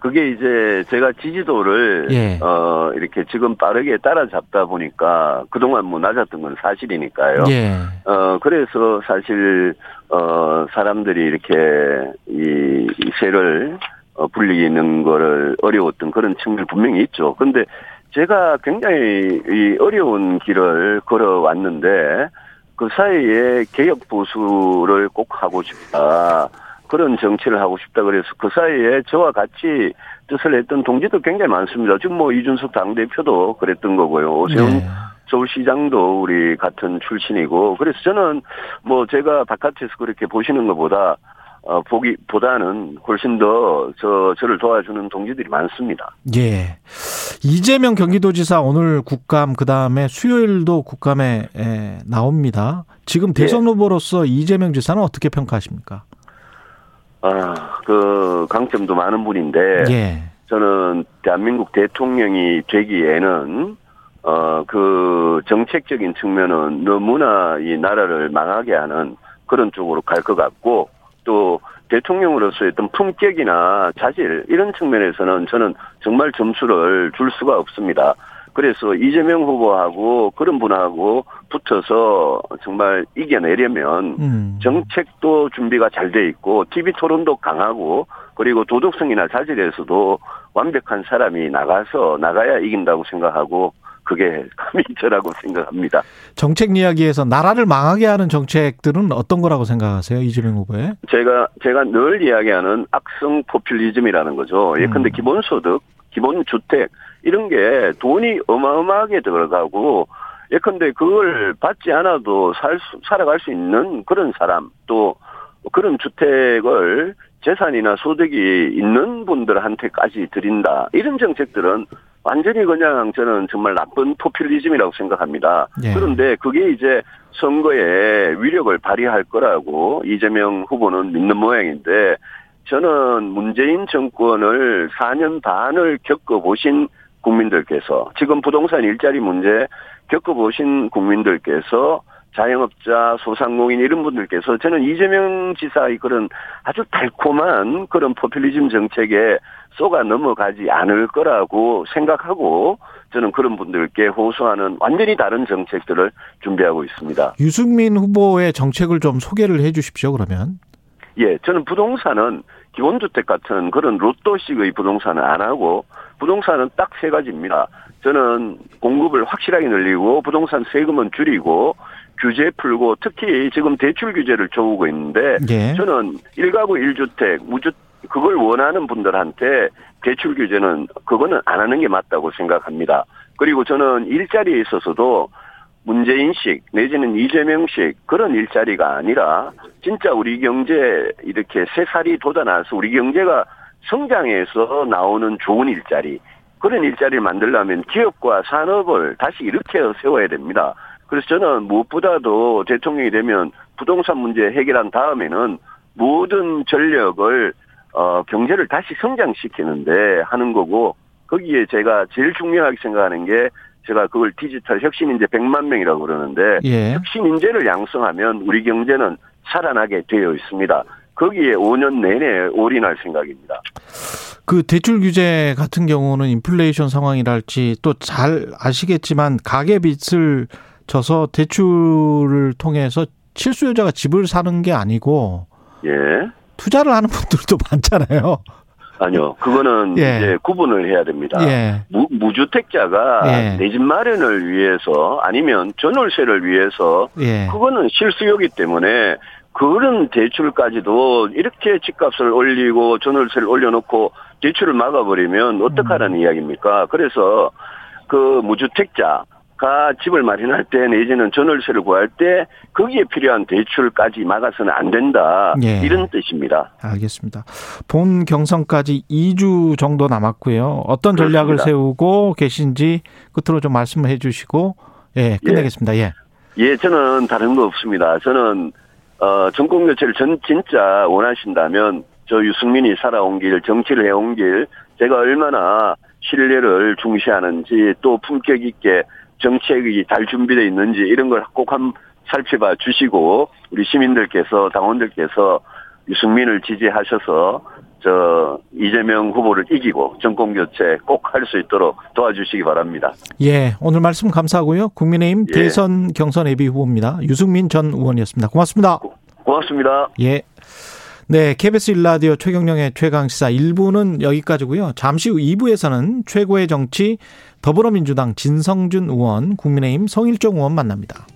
그게 이제 제가 지지도를 예. 어 이렇게 지금 빠르게 따라잡다 보니까 그동안 뭐 낮았던 건 사실이니까요. 예. 어 그래서 사실 어 사람들이 이렇게 이, 이 세를 어 불리는 거를 어려웠던 그런 측면이 분명히 있죠. 근데 제가 굉장히 이 어려운 길을 걸어왔는데 그 사이에 개혁 보수를 꼭 하고 싶다. 그런 정치를 하고 싶다 그래서 그 사이에 저와 같이 뜻을 했던 동지도 굉장히 많습니다. 지금 뭐 이준석 당대표도 그랬던 거고요. 오세훈 네. 서울시장도 우리 같은 출신이고 그래서 저는 뭐 제가 바깥에서 그렇게 보시는 것보다 어, 보기 보다는 훨씬 더 저, 저를 도와주는 동지들이 많습니다. 예. 이재명 경기도지사 오늘 국감, 그 다음에 수요일도 국감에 에, 나옵니다. 지금 대선 예. 후보로서 이재명 지사는 어떻게 평가하십니까? 아, 그 강점도 많은 분인데 예. 저는 대한민국 대통령이 되기에는 어 그 정책적인 측면은 너무나 이 나라를 망하게 하는 그런 쪽으로 갈 것 같고 또 대통령으로서의 어떤 품격이나 자질 이런 측면에서는 저는 정말 점수를 줄 수가 없습니다. 그래서 이재명 후보하고 그런 분하고 붙어서 정말 이겨내려면 음. 정책도 준비가 잘 돼 있고 TV 토론도 강하고 그리고 도덕성이나 자질에서도 완벽한 사람이 나가서 나가야 이긴다고 생각하고 그게 감히 저라고 생각합니다. 정책 이야기에서 나라를 망하게 하는 정책들은 어떤 거라고 생각하세요, 이재명 후보의? 제가 제가 늘 이야기하는 악성 포퓰리즘이라는 거죠. 예컨대 음. 기본소득, 기본주택 이런 게 돈이 어마어마하게 들어가고 예컨대 그걸 받지 않아도 살 수, 살아갈 수 있는 그런 사람 또 그런 주택을 재산이나 소득이 있는 분들한테까지 드린다. 이런 정책들은 완전히 그냥 저는 정말 나쁜 포퓰리즘이라고 생각합니다. 예. 그런데 그게 이제 선거에 위력을 발휘할 거라고 이재명 후보는 믿는 모양인데 저는 문재인 정권을 4년 반을 겪어보신 국민들께서 지금 부동산 일자리 문제 겪어보신 국민들께서 자영업자, 소상공인 이런 분들께서 저는 이재명 지사의 그런 아주 달콤한 그런 포퓰리즘 정책에 쏘가 넘어가지 않을 거라고 생각하고 저는 그런 분들께 호소하는 완전히 다른 정책들을 준비하고 있습니다. 유승민 후보의 정책을 좀 소개를 해 주십시오, 그러면. 예, 저는 부동산은 기본주택 같은 그런 로또식의 부동산은 안 하고 부동산은 딱 세 가지입니다. 저는 공급을 확실하게 늘리고 부동산 세금은 줄이고 규제 풀고 특히 지금 대출 규제를 줘오고 있는데 예. 저는 1가구 1주택 무주 그걸 원하는 분들한테 대출 규제는 그거는 안 하는 게 맞다고 생각합니다. 그리고 저는 일자리에 있어서도 문재인식 내지는 이재명식 그런 일자리가 아니라 진짜 우리 경제 이렇게 세 살이 돋아나서 우리 경제가 성장해서 나오는 좋은 일자리 그런 일자리를 만들려면 기업과 산업을 다시 일으켜 세워야 됩니다. 그래서 저는 무엇보다도 대통령이 되면 부동산 문제 해결한 다음에는 모든 전력을 어 경제를 다시 성장시키는데 하는 거고 거기에 제가 제일 중요하게 생각하는 게 제가 그걸 디지털 혁신 인재 100만 명이라고 그러는데 예. 혁신 인재를 양성하면 우리 경제는 살아나게 되어 있습니다. 거기에 5년 내내 올인할 생각입니다. 그 대출 규제 같은 경우는 인플레이션 상황이랄지 또 잘 아시겠지만 가계 빚을 져서 대출을 통해서 실수요자가 집을 사는 게 아니고 예. 투자를 하는 분들도 많잖아요. 아니요. 그거는 예. 이제 구분을 해야 됩니다. 예. 무, 무주택자가 예. 내집 마련을 위해서 아니면 전월세를 위해서 예. 그거는 실수요기 때문에 그런 대출까지도 이렇게 집값을 올리고 전월세를 올려놓고 대출을 막아버리면 어떡하라는 음. 이야기입니까? 그래서 그 무주택자 가 집을 마련할 때 내지는 전월세를 구할 때 거기에 필요한 대출까지 막아서는 안 된다. 예. 이런 뜻입니다. 알겠습니다. 본 경선까지 2주 정도 남았고요. 어떤 전략을 그렇습니다. 세우고 계신지 끝으로 좀 말씀해 주시고 예, 끝내겠습니다. 예. 예, 저는 다른 거 없습니다. 저는 어 정권 교체를 전 진짜 원하신다면 저 유승민이 살아온 길, 정치를 해온 길 제가 얼마나 신뢰를 중시하는지 또 품격 있게 정책이 잘 준비되어 있는지 이런 걸 꼭 한번 살펴봐 주시고 우리 시민들께서 당원들께서 유승민을 지지하셔서 저 이재명 후보를 이기고 정권 교체 꼭 할 수 있도록 도와주시기 바랍니다. 예, 오늘 말씀 감사하고요. 국민의힘 예. 대선 경선 예비 후보입니다. 유승민 전 의원이었습니다. 고맙습니다. 고, 고맙습니다. 예. 네, KBS 일라디오 최경령의 최강시사 1부는 여기까지고요. 잠시 후 2부에서는 최고의 정치 더불어민주당 진성준 의원, 국민의힘 성일종 의원 만납니다.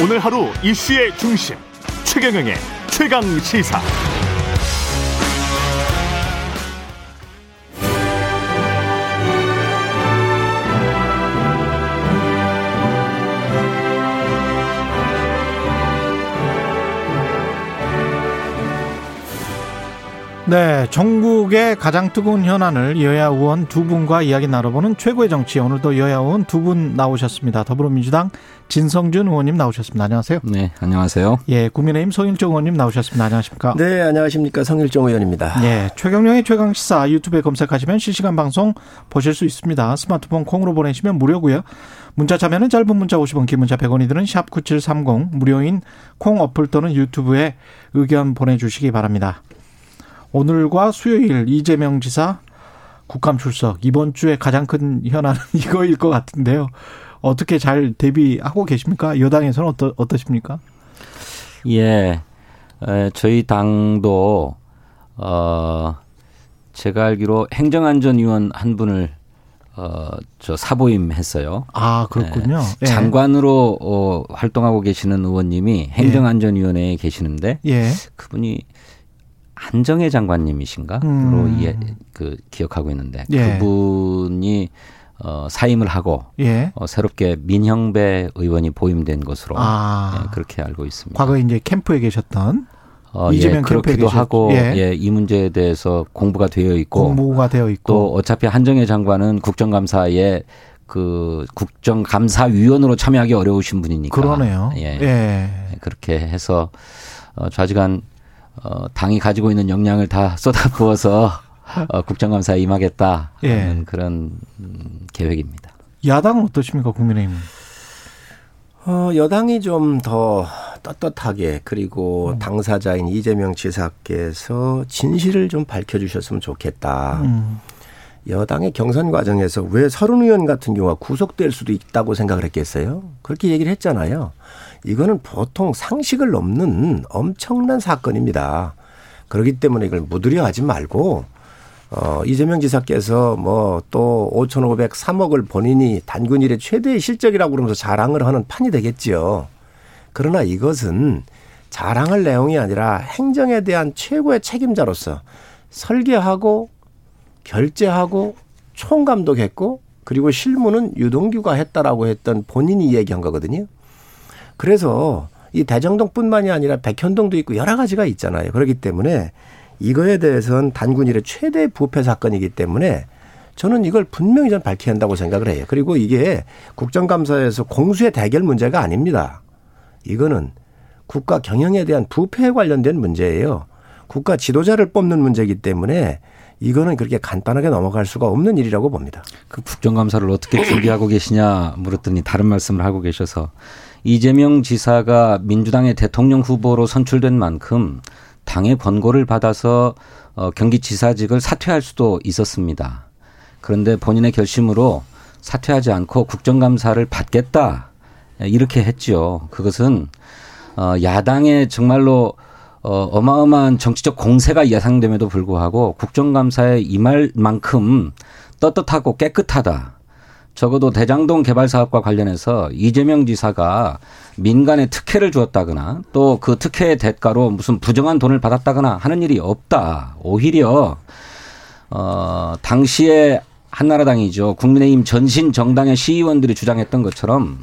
오늘 하루 이슈의 중심 최경영의 최강 시사. 네, 전국의 가장 뜨거운 현안을 여야 의원 두 분과 이야기 나눠보는 최고의 정치. 오늘도 여야 의원 두 분 나오셨습니다. 더불어민주당 진성준 의원님 나오셨습니다. 안녕하세요. 네, 안녕하세요. 예, 국민의힘 성일종 의원님 나오셨습니다. 안녕하십니까? 네, 안녕하십니까? 성일종 의원입니다. 예, 최경령의 최강 시사 유튜브에 검색하시면 실시간 방송 보실 수 있습니다. 스마트폰 콩으로 보내시면 무료고요. 문자 참여는 짧은 문자 50원, 긴 문자 100원이 드는 샵 9730 무료인 콩 어플 또는 유튜브에 의견 보내 주시기 바랍니다. 오늘과 수요일 이재명 지사 국감 출석 이번 주에 가장 큰 현안은 이거일 것 같은데요. 어떻게 잘 대비하고 계십니까? 여당에서는 어떠, 어떠십니까? 예, 에, 저희 당도 어 제가 알기로 행정안전위원 한 분을 어, 저 사보임 했어요. 아, 그렇군요. 예. 장관으로 어, 활동하고 계시는 의원님이 행정안전위원회에 계시는데 예. 그분이 안정혜 장관님이신가로 음. 이해 그 기억하고 있는데 예. 그분이 어, 사임을 하고 예. 어, 새롭게 민형배 의원이 보임된 것으로 아. 예, 그렇게 알고 있습니다. 과거에 이제 캠프에 계셨던 어, 이재명 예, 그렇기도 하고 예. 예. 이 문제에 대해서 공부가 되어 있고 공부가 되어 있고 또 어차피 한정혜 장관은 국정감사에 그 국정감사위원으로 참여하기 어려우신 분이니까 그러네요. 예. 예. 그렇게 해서 어, 좌지간 어, 당이 가지고 있는 역량을 다 쏟아부어서 어, 국정감사에 임하겠다 예. 그런 음, 계획입니다. 야당은 어떠십니까 국민의힘? 어, 여당이 좀 더 떳떳하게 그리고 음. 당사자인 이재명 지사께서 진실을 좀 밝혀주셨으면 좋겠다. 음. 여당의 경선 과정에서 왜 서른 의원 같은 경우가 구속될 수도 있다고 생각을 했겠어요? 그렇게 얘기를 했잖아요. 이거는 보통 상식을 넘는 엄청난 사건입니다. 그렇기 때문에 이걸 무드려하지 말고 어, 이재명 지사께서 뭐 또 5,503억을 본인이 단군 일의 최대의 실적이라고 그러면서 자랑을 하는 판이 되겠지요. 그러나 이것은 자랑할 내용이 아니라 행정에 대한 최고의 책임자로서 설계하고 결제하고 총감독했고 그리고 실무는 유동규가 했다라고 했던 본인이 얘기한 거거든요. 그래서 이 대정동뿐만이 아니라 백현동도 있고 여러 가지가 있잖아요. 그렇기 때문에 이거에 대해서는 단군 일의 최대 부패 사건이기 때문에 저는 이걸 분명히 좀 밝혀야 한다고 생각을 해요. 그리고 이게 국정감사에서 공수의 대결 문제가 아닙니다. 이거는 국가 경영에 대한 부패에 관련된 문제예요. 국가 지도자를 뽑는 문제이기 때문에 이거는 그렇게 간단하게 넘어갈 수가 없는 일이라고 봅니다. 그 국정감사를 어떻게 준비하고 계시냐 물었더니 다른 말씀을 하고 계셔서 이재명 지사가 민주당의 대통령 후보로 선출된 만큼 당의 권고를 받아서 어, 경기지사직을 사퇴할 수도 있었습니다. 그런데 본인의 결심으로 사퇴하지 않고 국정감사를 받겠다 이렇게 했지요. 그것은 어, 야당의 정말로 어, 어마어마한 정치적 공세가 예상됨에도 불구하고 국정감사에 임할 만큼 떳떳하고 깨끗하다. 적어도 대장동 개발 사업과 관련해서 이재명 지사가 민간에 특혜를 주었다거나 또 그 특혜의 대가로 무슨 부정한 돈을 받았다거나 하는 일이 없다. 오히려 어 당시에 한나라당이죠. 국민의힘 전신 정당의 시의원들이 주장했던 것처럼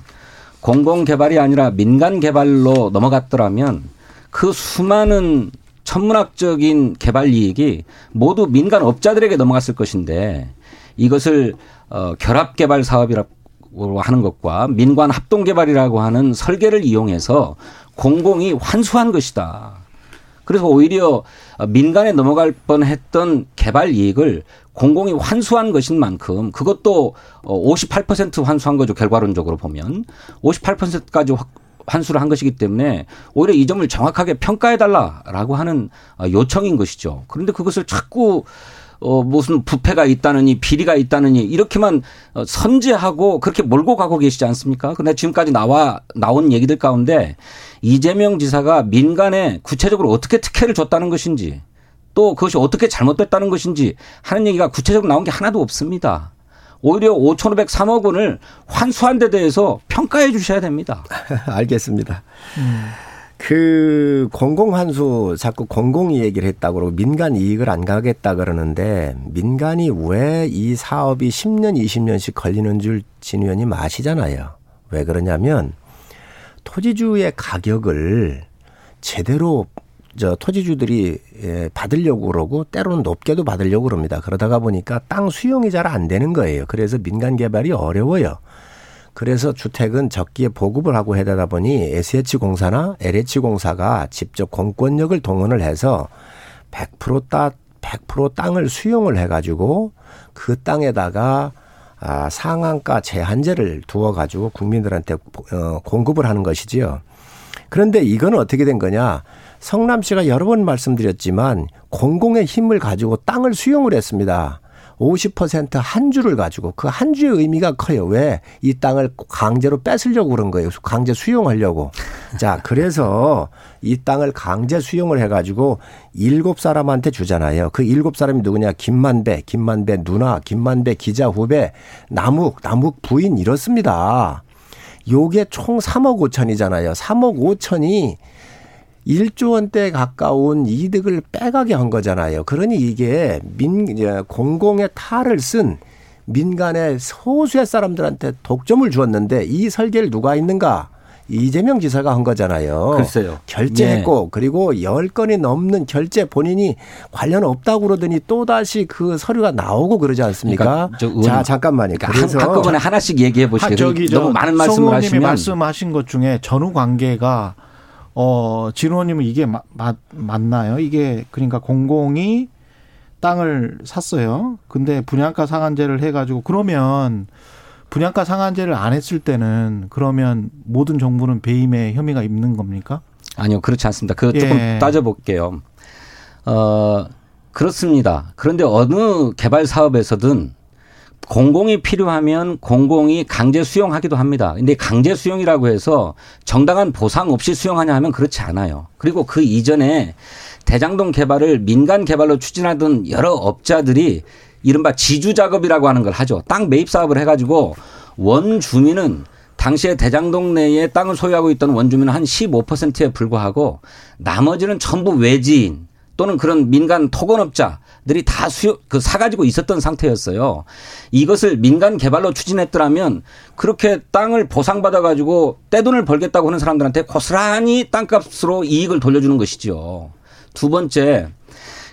공공 개발이 아니라 민간 개발로 넘어갔더라면 그 수많은 천문학적인 개발 이익이 모두 민간 업자들에게 넘어갔을 것인데 이것을 어, 결합 개발 사업이라고 하는 것과 민관 합동 개발이라고 하는 설계를 이용해서 공공이 환수한 것이다. 그래서 오히려 민간에 넘어갈 뻔했던 개발 이익을 공공이 환수한 것인 만큼 그것도 58% 환수한 거죠 결과론적으로 보면 58%까지 환수를 한 것이기 때문에 오히려 이 점을 정확하게 평가해 달라라고 하는 요청인 것이죠. 그런데 그것을 자꾸 어, 무슨 부패가 있다느니 비리가 있다느니 이렇게만 어, 선제하고 그렇게 몰고 가고 계시지 않습니까? 근데 지금까지 나와 나온 얘기들 가운데 이재명 지사가 민간에 구체적으로 어떻게 특혜를 줬다는 것인지 또 그것이 어떻게 잘못됐다는 것인지 하는 얘기가 구체적으로 나온 게 하나도 없습니다. 오히려 5,503억 원을 환수한 데 대해서 평가해 주셔야 됩니다. 알겠습니다. 음. 그 공공환수 자꾸 공공이 얘기를 했다고 그러고 민간 이익을 안 가겠다 그러는데 민간이 왜 이 사업이 10년, 20년씩 걸리는 줄 진 의원님 아시잖아요. 왜 그러냐면 토지주의 가격을 제대로 저 토지주들이 예, 받으려고 그러고 때로는 높게도 받으려고 그럽니다. 그러다가 보니까 땅 수용이 잘 안 되는 거예요. 그래서 민간 개발이 어려워요. 그래서 주택은 적기에 보급을 하고 해다 보니 SH공사나 LH공사가 직접 공권력을 동원을 해서 100% 따, 100% 땅을 수용을 해가지고 그 땅에다가 아, 상한가 제한제를 두어가지고 국민들한테 어, 공급을 하는 것이지요. 그런데 이건 어떻게 된 거냐? 성남 씨가 여러 번 말씀드렸지만 공공의 힘을 가지고 땅을 수용을 했습니다. 50%한 주를 가지고 그 한 주의 의미가 커요. 왜? 이 땅을 강제로 뺏으려고 그런 거예요. 강제 수용하려고. 자, 그래서 이 땅을 강제 수용을 해가지고 일곱 사람한테 주잖아요. 그 일곱 사람이 누구냐? 김만배, 김만배 누나, 김만배 기자 후배, 남욱, 남욱 부인 이렇습니다. 요게 총 3억 5천이잖아요. 3억 5천이 1조 원대 가까운 이득을 빼가게 한 거잖아요. 그러니 이게 민 공공의 탈을 쓴 민간의 소수의 사람들한테 독점을 주었는데 이 설계를 누가 있는가? 이재명 지사가 한 거잖아요. 글쎄요. 결제했고 네. 그리고 열 건이 넘는 결제 본인이 관련 없다고 그러더니 또 다시 그 서류가 나오고 그러지 않습니까? 그러니까 자 잠깐만요. 그러니까 그래서 한꺼번에 하나씩 얘기해 보시죠. 저기 너무 많은 말씀을 하시면 말씀하신 것 중에 전후 관계가 어, 진호님은 이게 마, 마, 맞나요? 이게 그러니까 공공이 땅을 샀어요. 근데 분양가 상한제를 해가지고 그러면 분양가 상한제를 안 했을 때는 그러면 모든 정부는 배임의 혐의가 있는 겁니까? 아니요, 그렇지 않습니다. 그 조금 예. 따져볼게요. 어, 그렇습니다. 그런데 어느 개발 사업에서든 공공이 필요하면 공공이 강제 수용하기도 합니다. 근데 강제 수용이라고 해서 정당한 보상 없이 수용하냐 하면 그렇지 않아요. 그리고 그 이전에 대장동 개발을 민간 개발로 추진하던 여러 업자들이 이른바 지주 작업이라고 하는 걸 하죠. 땅 매입 사업을 해가지고 원 주민은 당시에 대장동 내에 땅을 소유하고 있던 원주민은 한 15%에 불과하고 나머지는 전부 외지인 또는 그런 민간 토건업자들이 다 수요 그 사가지고 있었던 상태였어요. 이것을 민간 개발로 추진했더라면 그렇게 땅을 보상받아 가지고 떼돈을 벌겠다고 하는 사람들한테 고스란히 땅값으로 이익을 돌려주는 것이죠. 두 번째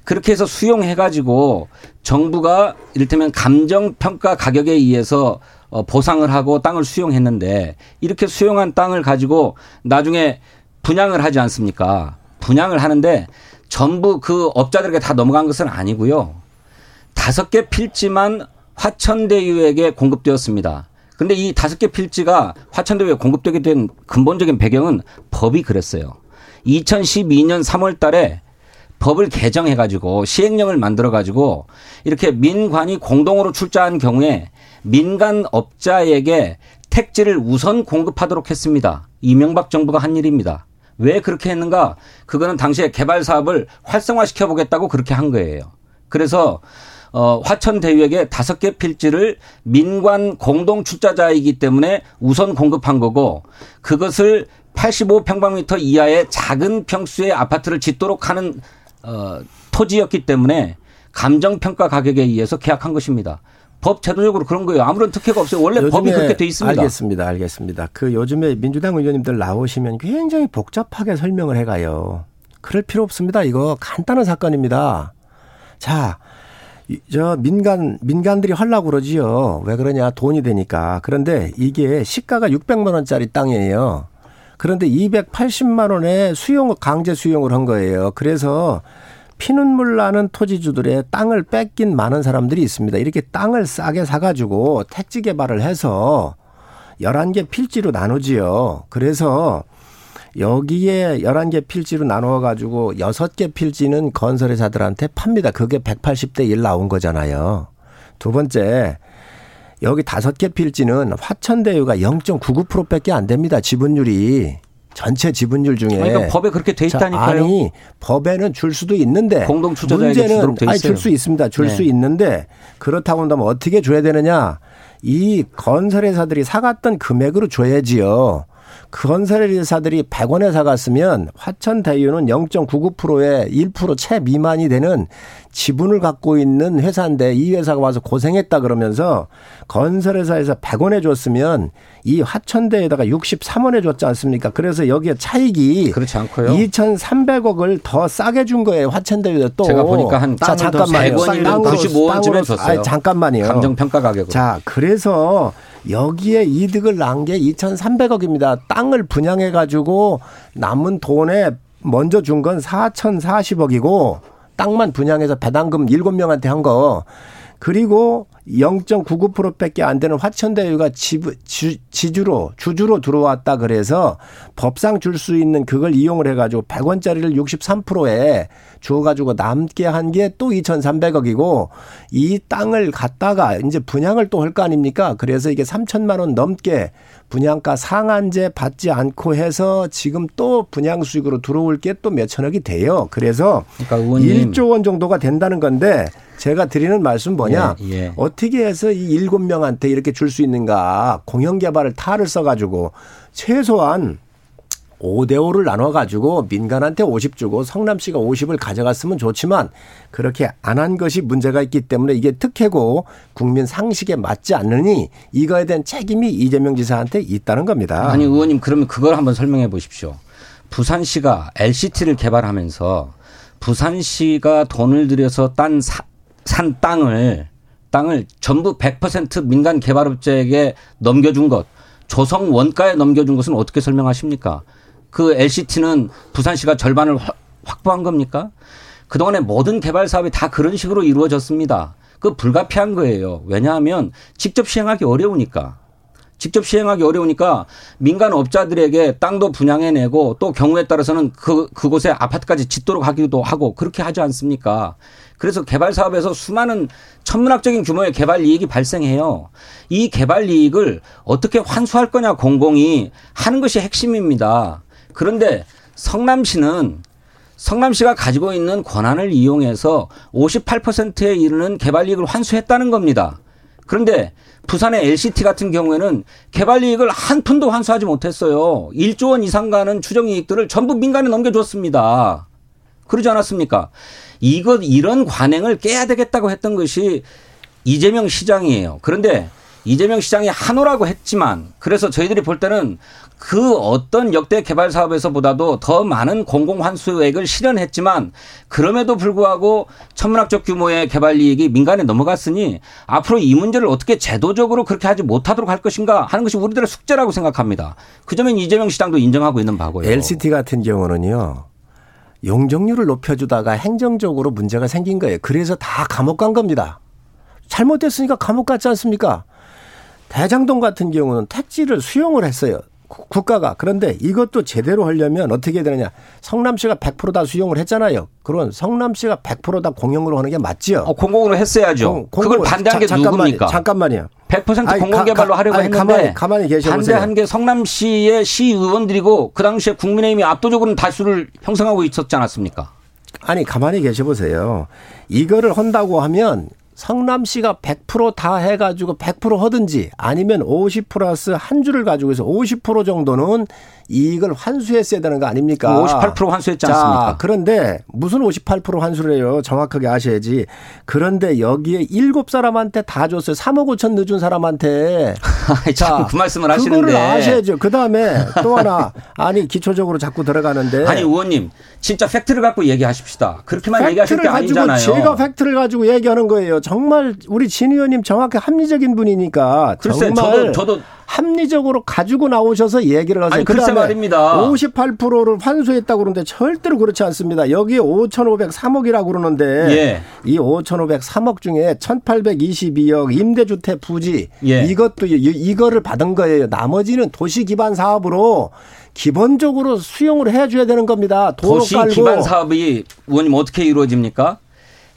그렇게 해서 수용해 가지고 정부가 이를테면 감정 평가 가격에 의해서 어, 보상을 하고 땅을 수용했는데 이렇게 수용한 땅을 가지고 나중에 분양을 하지 않습니까? 분양을 하는데 전부 그 업자들에게 다 넘어간 것은 아니고요. 다섯 개 필지만 화천대유에게 공급되었습니다. 근데 이 다섯 개 필지가 화천대유에 공급되게 된 근본적인 배경은 법이 그랬어요. 2012년 3월 달에 법을 개정해 가지고 시행령을 만들어 가지고 이렇게 민관이 공동으로 출자한 경우에 민간 업자에게 택지를 우선 공급하도록 했습니다. 이명박 정부가 한 일입니다. 왜 그렇게 했는가? 그거는 당시에 개발 사업을 활성화시켜 보겠다고 그렇게 한 거예요. 그래서 어, 화천 대유에게 다섯 개 필지를 민관 공동 출자자이기 때문에 우선 공급한 거고 그것을 85평방미터 이하의 작은 평수의 아파트를 짓도록 하는 어, 토지였기 때문에 감정 평가 가격에 의해서 계약한 것입니다. 법 제도적으로 그런 거예요. 아무런 특혜가 없어요. 원래 법이 그렇게 돼 있습니다. 알겠습니다. 알겠습니다. 그 요즘에 민주당 의원님들 나오시면 굉장히 복잡하게 설명을 해가요. 그럴 필요 없습니다. 이거 간단한 사건입니다. 자, 저 민간 민간들이 하려고 그러지요. 왜 그러냐? 돈이 되니까. 그런데 이게 시가가 600만 원짜리 땅이에요. 그런데 280만 원에 수용 강제 수용을 한 거예요. 그래서 피눈물 나는 토지주들의 땅을 뺏긴 많은 사람들이 있습니다. 이렇게 땅을 싸게 사가지고 택지 개발을 해서 11개 필지로 나누지요. 그래서 여기에 11개 필지로 나누어 가지고 6개 필지는 건설회사들한테 팝니다. 그게 180대 1 나온 거잖아요. 두 번째, 여기 5개 필지는 화천대유가 0.99%밖에 안 됩니다. 지분율이. 전체 지분율 중에 그러니까 법에 그렇게 돼 있다니까요. 아니 법에는 줄 수도 있는데 공동 문제는 아니 줄 수 있습니다. 줄수 네. 있는데 그렇다고 한다면 어떻게 줘야 되느냐? 이 건설회사들이 사갔던 금액으로 줘야지요. 건설회사들이 100원에 사갔으면 화천대유는 0.99%에 1%채 미만이 되는 지분을 갖고 있는 회사인데 이 회사가 와서 고생했다 그러면서 건설회사에서 100원에 줬으면 이 화천대에다가 63원에 줬지 않습니까? 그래서 여기에 차익이 그렇지 않고요. 2,300억을 더 싸게 준 거예요. 화천대유에 또 제가 보니까 한 자, 잠깐만요. 95원쯤에 줬어요. 아니, 잠깐만요. 감정 평가 가격. 자, 그래서 여기에 이득을 난 게 2,300억입니다. 땅을 분양해 가지고 남은 돈에 먼저 준 건 4,040억이고 땅만 분양해서 배당금 7명한테 한 거. 그리고 0.99%밖에 안 되는 화천대유가 지부, 주, 지주로 주주로 들어왔다 그래서 법상 줄 수 있는 그걸 이용을 해가지고 100원짜리를 63%에 주어가지고 남게 한 게 또 2,300억이고 이 땅을 갖다가 이제 분양을 또 할 거 아닙니까? 그래서 이게 3천만 원 넘게 분양가 상한제 받지 않고 해서 지금 또 분양 수익으로 들어올 게 또 몇천억이 돼요. 그래서 그러니까 1조 원 정도가 된다는 건데 제가 드리는 말씀 뭐냐? 예, 예. 어떻게 해서 이 일곱 명한테 이렇게 줄 수 있는가? 공영 개발을 탈을 써 가지고 최소한 5대5를 나눠가지고 민간한테 50 주고 성남시가 50을 가져갔으면 좋지만 그렇게 안 한 것이 문제가 있기 때문에 이게 특혜고 국민 상식에 맞지 않느니 이거에 대한 책임이 이재명 지사한테 있다는 겁니다. 아니 의원님 그러면 그걸 한번 설명해 보십시오. 부산시가 LCT를 개발하면서 부산시가 돈을 들여서 딴 사, 산 땅을 땅을 전부 100% 민간 개발업자에게 넘겨준 것, 조성 원가에 넘겨준 것은 어떻게 설명하십니까? 그 LCT는 부산시가 절반을 확보한 겁니까? 그동안의 모든 개발 사업이 다 그런 식으로 이루어졌습니다. 그 불가피한 거예요. 왜냐하면 직접 시행하기 어려우니까. 직접 시행하기 어려우니까 민간 업자들에게 땅도 분양해내고 또 경우에 따라서는 그, 그곳에 아파트까지 짓도록 하기도 하고 그렇게 하지 않습니까? 그래서 개발 사업에서 수많은 천문학적인 규모의 개발 이익이 발생해요. 이 개발 이익을 어떻게 환수할 거냐 공공이 하는 것이 핵심입니다. 그런데 성남시는 성남시가 가지고 있는 권한을 이용해서 58%에 이르는 개발 이익을 환수했다는 겁니다. 그런데 부산의 LCT 같은 경우에는 개발 이익을 한 푼도 환수하지 못했어요. 1조 원 이상 가는 추정 이익들을 전부 민간에 넘겨줬습니다. 그러지 않았습니까? 이것 이런 관행을 깨야 되겠다고 했던 것이 이재명 시장이에요. 그런데 이재명 시장이 한오라고 했지만 그래서 저희들이 볼 때는 그 어떤 역대 개발 사업에서보다도 더 많은 공공 환수액을 실현했지만 그럼에도 불구하고 천문학적 규모의 개발 이익이 민간에 넘어갔으니 앞으로 이 문제를 어떻게 제도적으로 그렇게 하지 못하도록 할 것인가 하는 것이 우리들의 숙제라고 생각합니다. 그 점은 이재명 시장도 인정하고 있는 바고요. LCT 같은 경우는요. 용적률을 높여주다가 행정적으로 문제가 생긴 거예요. 그래서 다 감옥 간 겁니다. 잘못됐으니까 감옥 갔지 않습니까? 대장동 같은 경우는 택지를 수용을 했어요. 국가가 그런데 이것도 제대로 하려면 어떻게 해야 되느냐 성남시가 100%다 수용을 했잖아요. 그런 성남시가 100%다 공영으로 하는 게 맞지요. 어, 공공으로 했어야죠. 공, 그걸 반대한 게 잠깐만요, 누굽니까? 잠깐만요. 100% 공공개발로 하려고 아니, 했는데 가만히, 가만히 계셔보세요. 반대한 게 성남시의 시의원들이고 그 당시에 국민의힘이 압도적으로 다수를 형성하고 있었지 않았습니까? 아니 가만히 계셔보세요. 이거를 한다고 하면 성남시가 100%다 해가지고 100% 하든지 아니면 50 플러스 한 주를 가지고 해서 50% 정도는 이익을 환수했어야 되는 거 아닙니까? 58% 환수했지 않습니까? 자, 그런데 무슨 58% 환수를 해요? 정확하게 아셔야지. 그런데 여기에 7사람한테 다 줬어요. 3억 5천 늦은 사람한테. 자, 그 말씀을 하시는데. 그거를 아셔야죠. 그다음에 또 하나 아니 기초적으로 자꾸 들어가는데 아니 의원님 진짜 팩트를 갖고 얘기하십시다. 그렇게만 얘기하실 게 아니잖아요. 제가 팩트를 가지고 얘기하는 거예요. 정말 우리 진 의원님 정확히 합리적인 분이니까 글쎄, 정말 저도 저도 합리적으로 가지고 나오셔서 얘기를 하세요. 아니, 글쎄 말입니다. 58%를 환수했다고 그러는데 절대로 그렇지 않습니다. 여기 5,503억이라고 그러는데 예. 이 5,503억 중에 1,822억 임대주택 부지 예. 이것도 이거를 받은 거예요. 나머지는 도시 기반 사업으로 기본적으로 수용을 해줘야 되는 겁니다. 도시. 기반 사업이 의원님 어떻게 이루어집니까?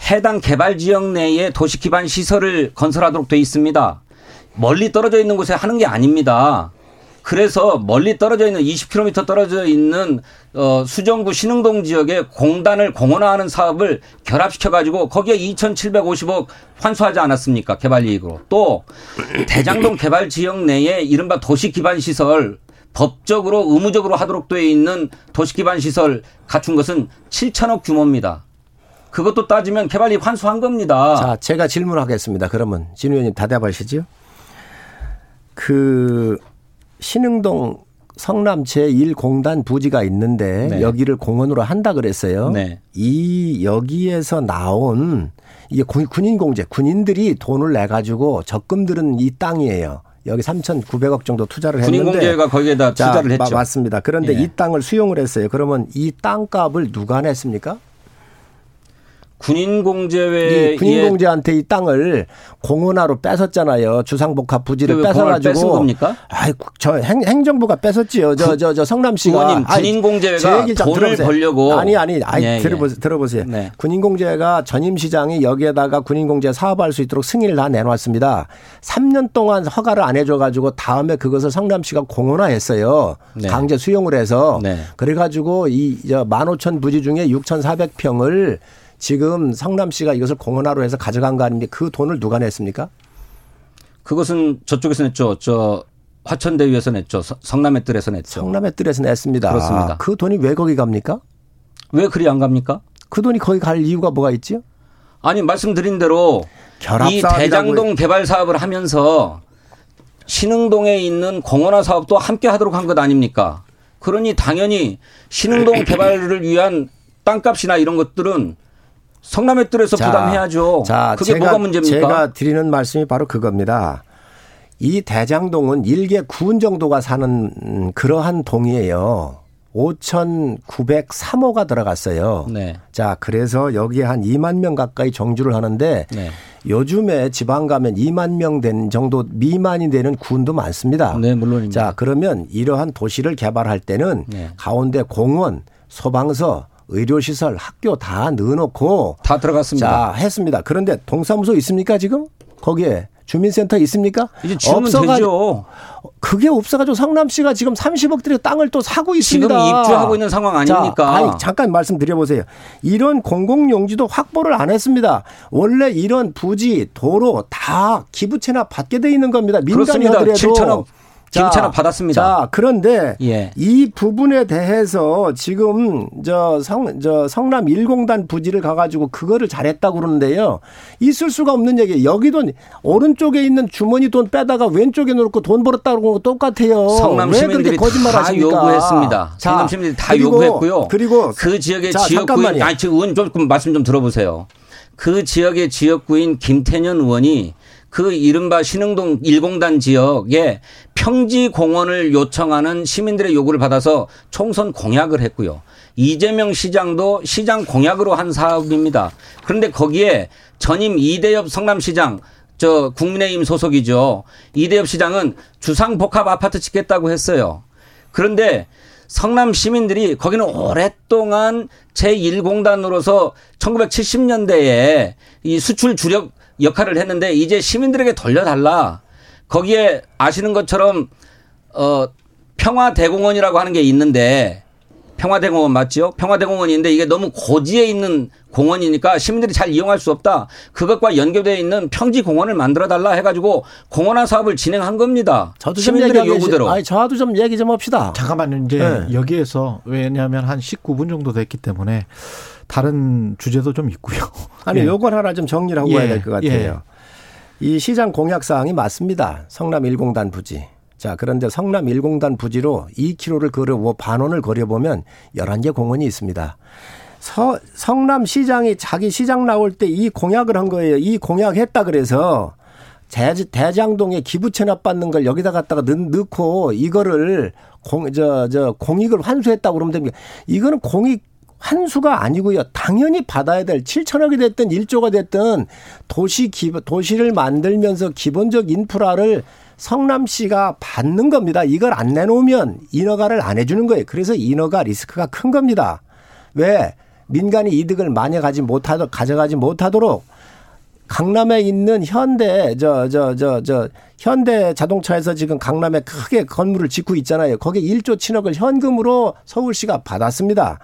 해당 개발 지역 내에 도시 기반 시설을 건설하도록 돼 있습니다. 멀리 떨어져 있는 곳에 하는 게 아닙니다. 그래서 멀리 떨어져 있는 20km 떨어져 있는 어 수정구 신흥동 지역에 공단을 공원화하는 사업을 결합시켜 가지고 거기에 2,750억 환수하지 않았습니까? 개발 이익으로. 또 대장동 개발 지역 내에 이른바 도시 기반 시설 법적으로 의무적으로 하도록 되어 있는 도시 기반 시설 갖춘 것은 7천억 규모입니다. 그것도 따지면 개발이 환수한 겁니다. 자, 제가 질문하겠습니다. 그러면 진 의원님 답답하시죠? 그 신흥동 성남 제1공단 부지가 있는데 네. 여기를 공원으로 한다 그랬어요. 네. 이 여기에서 나온 이게 군인 공제, 군인들이 돈을 내 가지고 적금 들은 이 땅이에요. 여기 3,900억 정도 투자를 했는데 군인 공제가 거기에다 투자를 자, 했죠. 맞습니다. 그런데 예. 이 땅을 수용을 했어요. 그러면 이 땅값을 누가 냈습니까? 군인공제회 군인공제한테 이 땅을 공원화로 뺏었잖아요. 주상복합 부지를 뺏어가지고. 뺏은 겁니까? 아이, 저 행, 행정부가 뺏었지요. 저, 저, 저 성남시가. 의원님, 군인공제회가 돈을 들어보세요. 벌려고. 아니, 아니, 아니, 네, 들어보세요. 예. 들어보세요. 네. 군인공제가 전임시장이 여기에다가 군인공제 사업할 수 있도록 승인을 다 내놓았습니다. 3년 동안 허가를 안 해줘가지고 다음에 그것을 성남시가 공원화했어요. 네. 강제 수용을 해서. 네. 그래가지고 이, 저, 15,000 부지 중에 6,400평을 지금 성남시가 이것을 공원화로 해서 가져간 거 아닌데 그 돈을 누가 냈습니까? 그것은 저쪽에서 냈죠. 저 화천대유에서 냈죠. 성남의 뜰에서 냈죠. 성남의 뜰에서 냈습니다. 그렇습니다. 그 돈이 왜 거기 갑니까? 왜 그리 안 갑니까? 그 돈이 거기 갈 이유가 뭐가 있죠? 아니 말씀드린 대로 이 대장동 개발 사업을 하면서 신흥동에 있는 공원화 사업도 함께 하도록 한 것 아닙니까? 그러니 당연히 신흥동 개발을 위한 땅값이나 이런 것들은 성남의 뜰에서 자, 부담해야죠. 자, 그게 제가, 뭐가 문제입니까? 제가 드리는 말씀이 바로 그겁니다. 이 대장동은 일개 구은 정도가 사는 그러한 동이에요. 5,903호가 들어갔어요. 네. 자, 그래서 여기에 한 2만 명 가까이 정주를 하는데 네. 요즘에 지방 가면 2만 명 된 정도 미만이 되는 군도 많습니다. 네, 물론입니다. 자, 그러면 이러한 도시를 개발할 때는 네. 가운데 공원, 소방서, 의료시설, 학교 다 넣어놓고 다 들어갔습니다. 자 했습니다. 그런데 동사무소 있습니까 지금 거기에 주민센터 있습니까? 이제 없어가지고 그게 없어가지고 성남시가 지금 30억 들여 땅을 또 사고 있습니다. 지금 입주하고 있는 상황 아닙니까? 자, 아니, 잠깐 말씀드려보세요. 이런 공공용지도 확보를 안 했습니다. 원래 이런 부지, 도로 다 기부채나 받게 돼 있는 겁니다. 민간이 하더라도 7천억 기부채납 받았습니다. 자, 그런데 예. 이 부분에 대해서 지금 저 성, 저 성남 1공단 부지를 가가지고 그거를 잘했다고 그러는데요. 있을 수가 없는 얘기. 여기도 오른쪽에 있는 주머니 돈 빼다가 왼쪽에 놓고 돈 벌었다고 그러는 거 똑같아요. 성남 시민들이 거짓말 다 하십니까? 요구했습니다. 자, 성남 시민들이 다 그리고, 요구했고요. 그리고 그 지역의 자, 지역구인, 아니, 지금 좀 말씀 좀 들어보세요. 그 지역의 지역구인 김태년 의원이 그 이른바 신흥동 일공단 지역에 평지 공원을 요청하는 시민들의 요구를 받아서 총선 공약을 했고요. 이재명 시장도 시장 공약으로 한 사업입니다. 그런데 거기에 전임 이대엽 성남시장 저 국민의힘 소속이죠. 이대엽 시장은 주상복합 아파트 짓겠다고 했어요. 그런데 성남 시민들이 거기는 오랫동안 제1공단으로서 1970년대에 이 수출 주력 역할을 했는데 이제 시민들에게 돌려달라. 거기에 아시는 것처럼 어 평화대공원이라고 하는 게 있는데 평화대공원 맞죠? 평화대공원인데 이게 너무 고지에 있는 공원이니까 시민들이 잘 이용할 수 없다. 그것과 연결되어 있는 평지 공원을 만들어 달라 해가지고 공원화 사업을 진행한 겁니다. 저도 시민들의 요구대로. 아니 저도 좀 얘기 좀 합시다. 잠깐만요. 이제 네. 여기에서 왜냐하면 한 19분 정도 됐기 때문에 다른 주제도 좀 있고요. 아니 예. 요걸 하나 좀 정리를 하고 예. 가야 될 것 같아요. 예. 이 시장 공약 사항이 맞습니다. 성남 1공단 부지. 자, 그런데 성남 1공단 부지로 2km를 걸어 반원을 걸어 보면 11개 공원이 있습니다. 서, 성남 시장이 자기 시장 나올 때 이 공약을 한 거예요. 이 공약 했다 그래서 대장동에 기부 체납 받는 걸 여기다 갖다가 넣 고 이거를 공, 저, 저, 공익을 환수했다고 그러면 됩니다. 이거는 공익 환수가 아니고요. 당연히 받아야 될 7천억이 됐든 1조가 됐든 도시 기 도시를 만들면서 기본적 인프라를 성남시가 받는 겁니다. 이걸 안 내놓으면 인허가를 안 해주는 거예요. 그래서 인허가 리스크가 큰 겁니다. 왜? 민간이 이득을 많이 가지 못하도록 가져가지 못하도록 강남에 있는 현대 저 저 저 저 현대 자동차에서 지금 강남에 크게 건물을 짓고 있잖아요. 거기에 1조 7억을 현금으로 서울시가 받았습니다.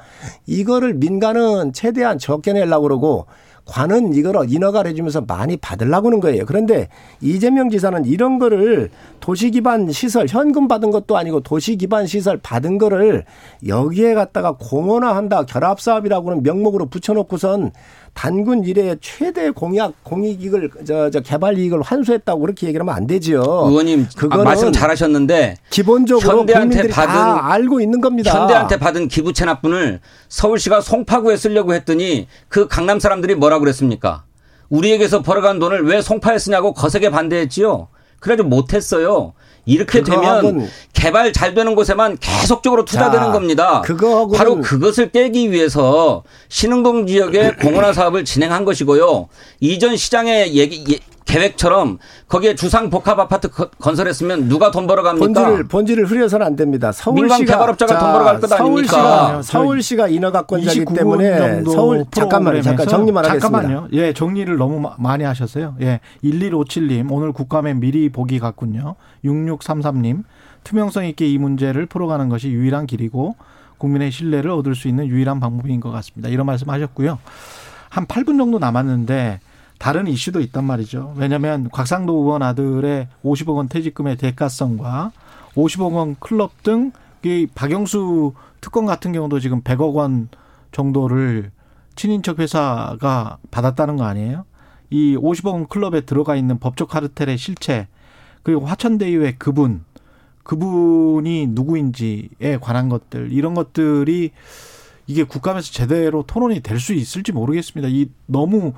이거를 민간은 최대한 적게 내려고 그러고 관은 이걸 인허가를 해주면서 많이 받으려고 하는 거예요. 그런데 이재명 지사는 이런 거를 도시 기반 시설 현금 받은 것도 아니고 도시 기반 시설 받은 거를 여기에 갖다가 공원화한다 결합 사업이라고는 명목으로 붙여놓고선 단군 이래 최대 공약 공익이익을 저, 저 개발 이익을 환수했다고 그렇게 얘기하면 안 되지요. 의원님 그거 말씀 잘하셨는데 기본적으로 현대한테 받은 알고 있는 겁니다. 현대한테 받은 기부 체납분을 서울시가 송파구에 쓰려고 했더니 그 강남 사람들이 뭐라고 그랬습니까? 우리에게서 벌어간 돈을 왜 송파에 쓰냐고 거세게 반대했지요. 그래도 못했어요. 이렇게 되면 개발 잘 되는 곳에만 계속적으로 투자되는 자, 겁니다. 바로 그것을 깨기 위해서 신흥동 지역에 공원화 사업을 진행한 것이고요. 이전 시장의 얘기 예, 계획처럼 거기에 주상 복합 아파트 건설했으면 누가 돈 벌어 갑니까? 본질을 본질을 흐려서는 안 됩니다. 서울시가 개발업자가 자, 돈 벌어 갈 것 서울시가, 아닙니까? 서울시가 인허가권자기 때문에 서울 잠깐만요. 잠깐 정리만 하겠습니다. 잠깐만요. 예, 정리를 너무 많이 하셨어요. 예. 1157님 오늘 국감에 미리 보기 같군요. 6633님 투명성 있게 이 문제를 풀어가는 것이 유일한 길이고 국민의 신뢰를 얻을 수 있는 유일한 방법인 것 같습니다. 이런 말씀 하셨고요. 한 8분 정도 남았는데 다른 이슈도 있단 말이죠. 왜냐하면 곽상도 의원 아들의 50억 원 퇴직금의 대가성과 50억 원 클럽 등 이 박영수 특권 같은 경우도 지금 100억 원 정도를 친인척 회사가 받았다는 거 아니에요? 이 50억 원 클럽에 들어가 있는 법적 카르텔의 실체 그리고 화천대유의 그분 그분이 누구인지에 관한 것들 이런 것들이 이게 국감에서 제대로 토론이 될 수 있을지 모르겠습니다. 이 너무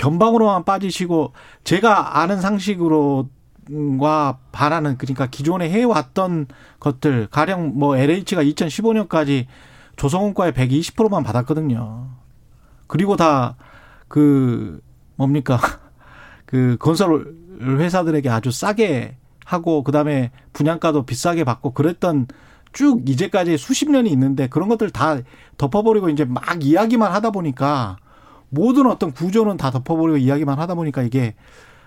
변방으로만 빠지시고 제가 아는 상식으로 과 바라는 그러니까 기존에 해왔던 것들 가령 뭐 LH가 2015년까지 조성원과에 120%만 받았거든요. 그리고 다 그 뭡니까 그 건설 회사들에게 아주 싸게 하고 그다음에 분양가도 비싸게 받고 그랬던 쭉 이제까지 수십 년이 있는데 그런 것들 다 덮어버리고 이제 막 이야기만 하다 보니까 모든 어떤 구조는 다 덮어버리고 이야기만 하다 보니까 이게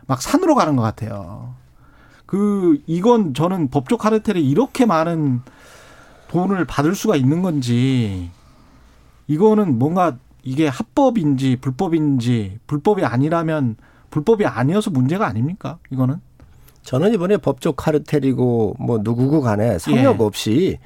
막 산으로 가는 것 같아요. 그 이건 저는 법적 카르텔에 이렇게 많은 돈을 받을 수가 있는 건지 이거는 뭔가 이게 합법인지 불법인지 불법이 아니라면 불법이 아니어서 문제가 아닙니까? 이거는 저는 이번에 법적 카르텔이고 뭐 누구고 간에 성역 예. 없이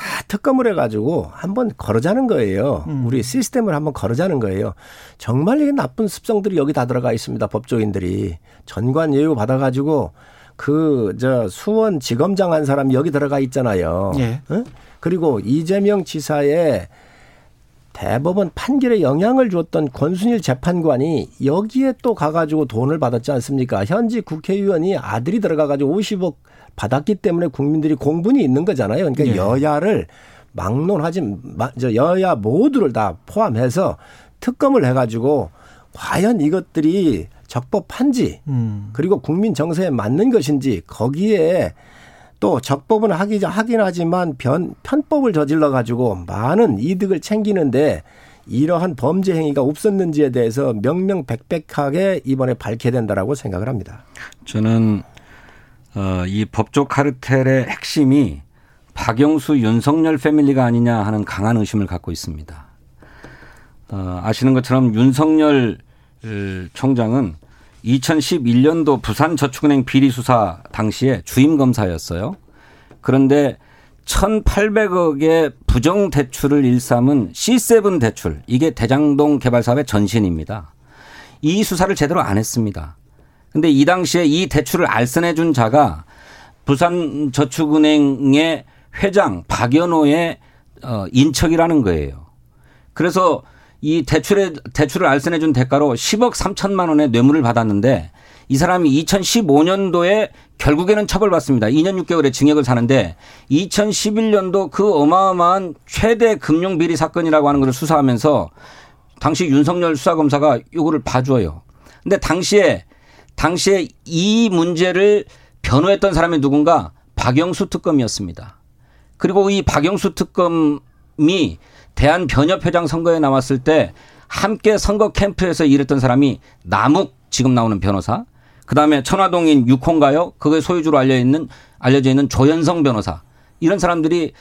다 특검을 해가지고 한번 걸어자는 거예요. 음. 우리 시스템을 한번 걸어자는 거예요. 정말 이게 나쁜 습성들이 여기 다 들어가 있습니다. 법조인들이 전관 예우 받아가지고 그 저 수원 지검장 한 사람이 여기 들어가 있잖아요. 예. 어? 그리고 이재명 지사의 대법원 판결에 영향을 줬던 권순일 재판관이 여기에 또 가가지고 돈을 받았지 않습니까? 현지 국회의원이 아들이 들어가가지고 50억 받았기 때문에 국민들이 공분이 있는 거잖아요. 그러니까 예. 여야를 막론하지 저 여야 모두를 다 포함해서 특검을 해가지고 과연 이것들이 적법한지 음. 그리고 국민 정서에 맞는 것인지 거기에 또 적법은 하기 하긴 하지만 변 편법을 저질러 가지고 많은 이득을 챙기는데 이러한 범죄 행위가 없었는지에 대해서 명명백백하게 이번에 밝혀야 된다라고 생각을 합니다. 저는 어, 이 법조 카르텔의 핵심이 박영수 윤석열 패밀리가 아니냐 하는 강한 의심을 갖고 있습니다. 어, 아시는 것처럼 윤석열 총장은 2011년도 부산저축은행 비리 수사 당시에 주임 검사였어요. 그런데 1,800억의 부정 대출을 일삼은 C7 대출 이게 대장동 개발 사업의 전신입니다. 이 수사를 제대로 안 했습니다. 근데 이 당시에 이 대출을 알선해 준 자가 부산저축은행의 회장 박연호의 어 인척이라는 거예요. 그래서 이 대출에 대출을 알선해 준 대가로 10억 3천만 원의 뇌물을 받았는데 이 사람이 2015년도에 결국에는 처벌받습니다. 2년 6개월의 징역을 사는데 2011년도 그 어마어마한 최대 금융 비리 사건이라고 하는 것을 수사하면서 당시 윤석열 수사검사가 요거를 봐줘요. 근데 당시에 당시에 이 문제를 변호했던 사람이 누군가 박영수 특검이었습니다. 그리고 이 박영수 특검이 대한변협회장 선거에 나왔을 때 함께 선거 캠프에서 일했던 사람이 남욱 지금 나오는 변호사, 그 다음에 천화동인 육호인가요? 그게 소유주로 알려 있는 알려져 있는 조현성 변호사 이런 사람들이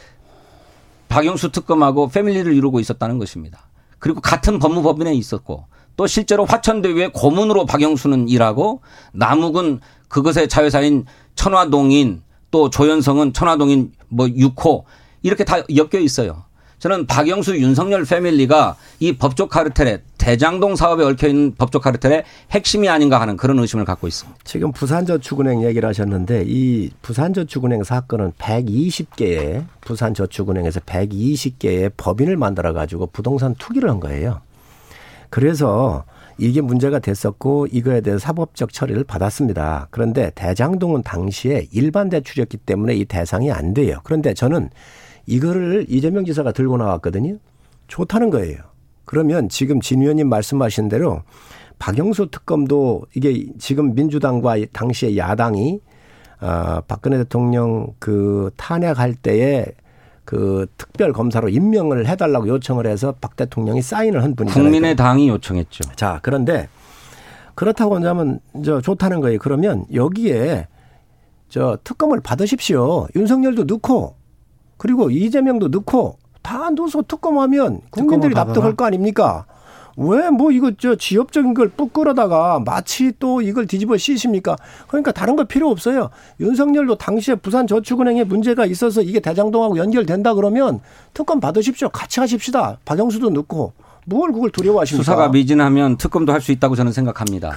박영수 특검하고 패밀리를 이루고 있었다는 것입니다. 그리고 같은 법무법인에 있었고 또 실제로 화천대유의 고문으로 박영수는 일하고 남욱은 그것의 자회사인 천화동인 또 조현성은 천화동인 뭐 6호 이렇게 다 엮여 있어요. 저는 박영수 윤석열 패밀리가 이 법조 카르텔의 대장동 사업에 얽혀 있는 법조 카르텔의 핵심이 아닌가 하는 그런 의심을 갖고 있습니다. 지금 부산저축은행 얘기를 하셨는데 이 부산저축은행 사건은 120개의 부산저축은행에서 120개의 법인을 만들어 가지고 부동산 투기를 한 거예요. 그래서 이게 문제가 됐었고 이거에 대해서 사법적 처리를 받았습니다. 그런데 대장동은 당시에 일반 대출이었기 때문에 이 대상이 안 돼요. 그런데 저는 이거를 이재명 지사가 들고 나왔거든요. 좋다는 거예요. 그러면 지금 진 의원님 말씀하신 대로 박영수 특검도 이게 지금 민주당과 당시의 야당이 어, 박근혜 대통령 그 탄핵할 때에 그 특별 검사로 임명을 해달라고 요청을 해서 박 대통령이 사인을 한 분이잖아요. 국민의 당이 요청했죠. 자 그런데 그렇다고 한다면 저 좋다는 거예요. 그러면 여기에 저 특검을 받으십시오. 윤석열도 넣고 그리고 이재명도 넣고 다 넣어서 특검하면 국민들이 납득할 거 아닙니까? 왜 뭐 이거 저 지역적인 걸 뿌끌어다가 마치 또 이걸 뒤집어 씌십니까? 그러니까 다른 거 필요 없어요. 윤석열도 당시에 부산 저축은행에 문제가 있어서 이게 대장동하고 연결된다 그러면 특검 받으십시오. 같이 하십시다. 박영수도 넣고. 뭘 그걸 두려워하십니까? 수사가 미진하면 특검도 할 수 있다고 저는 생각합니다.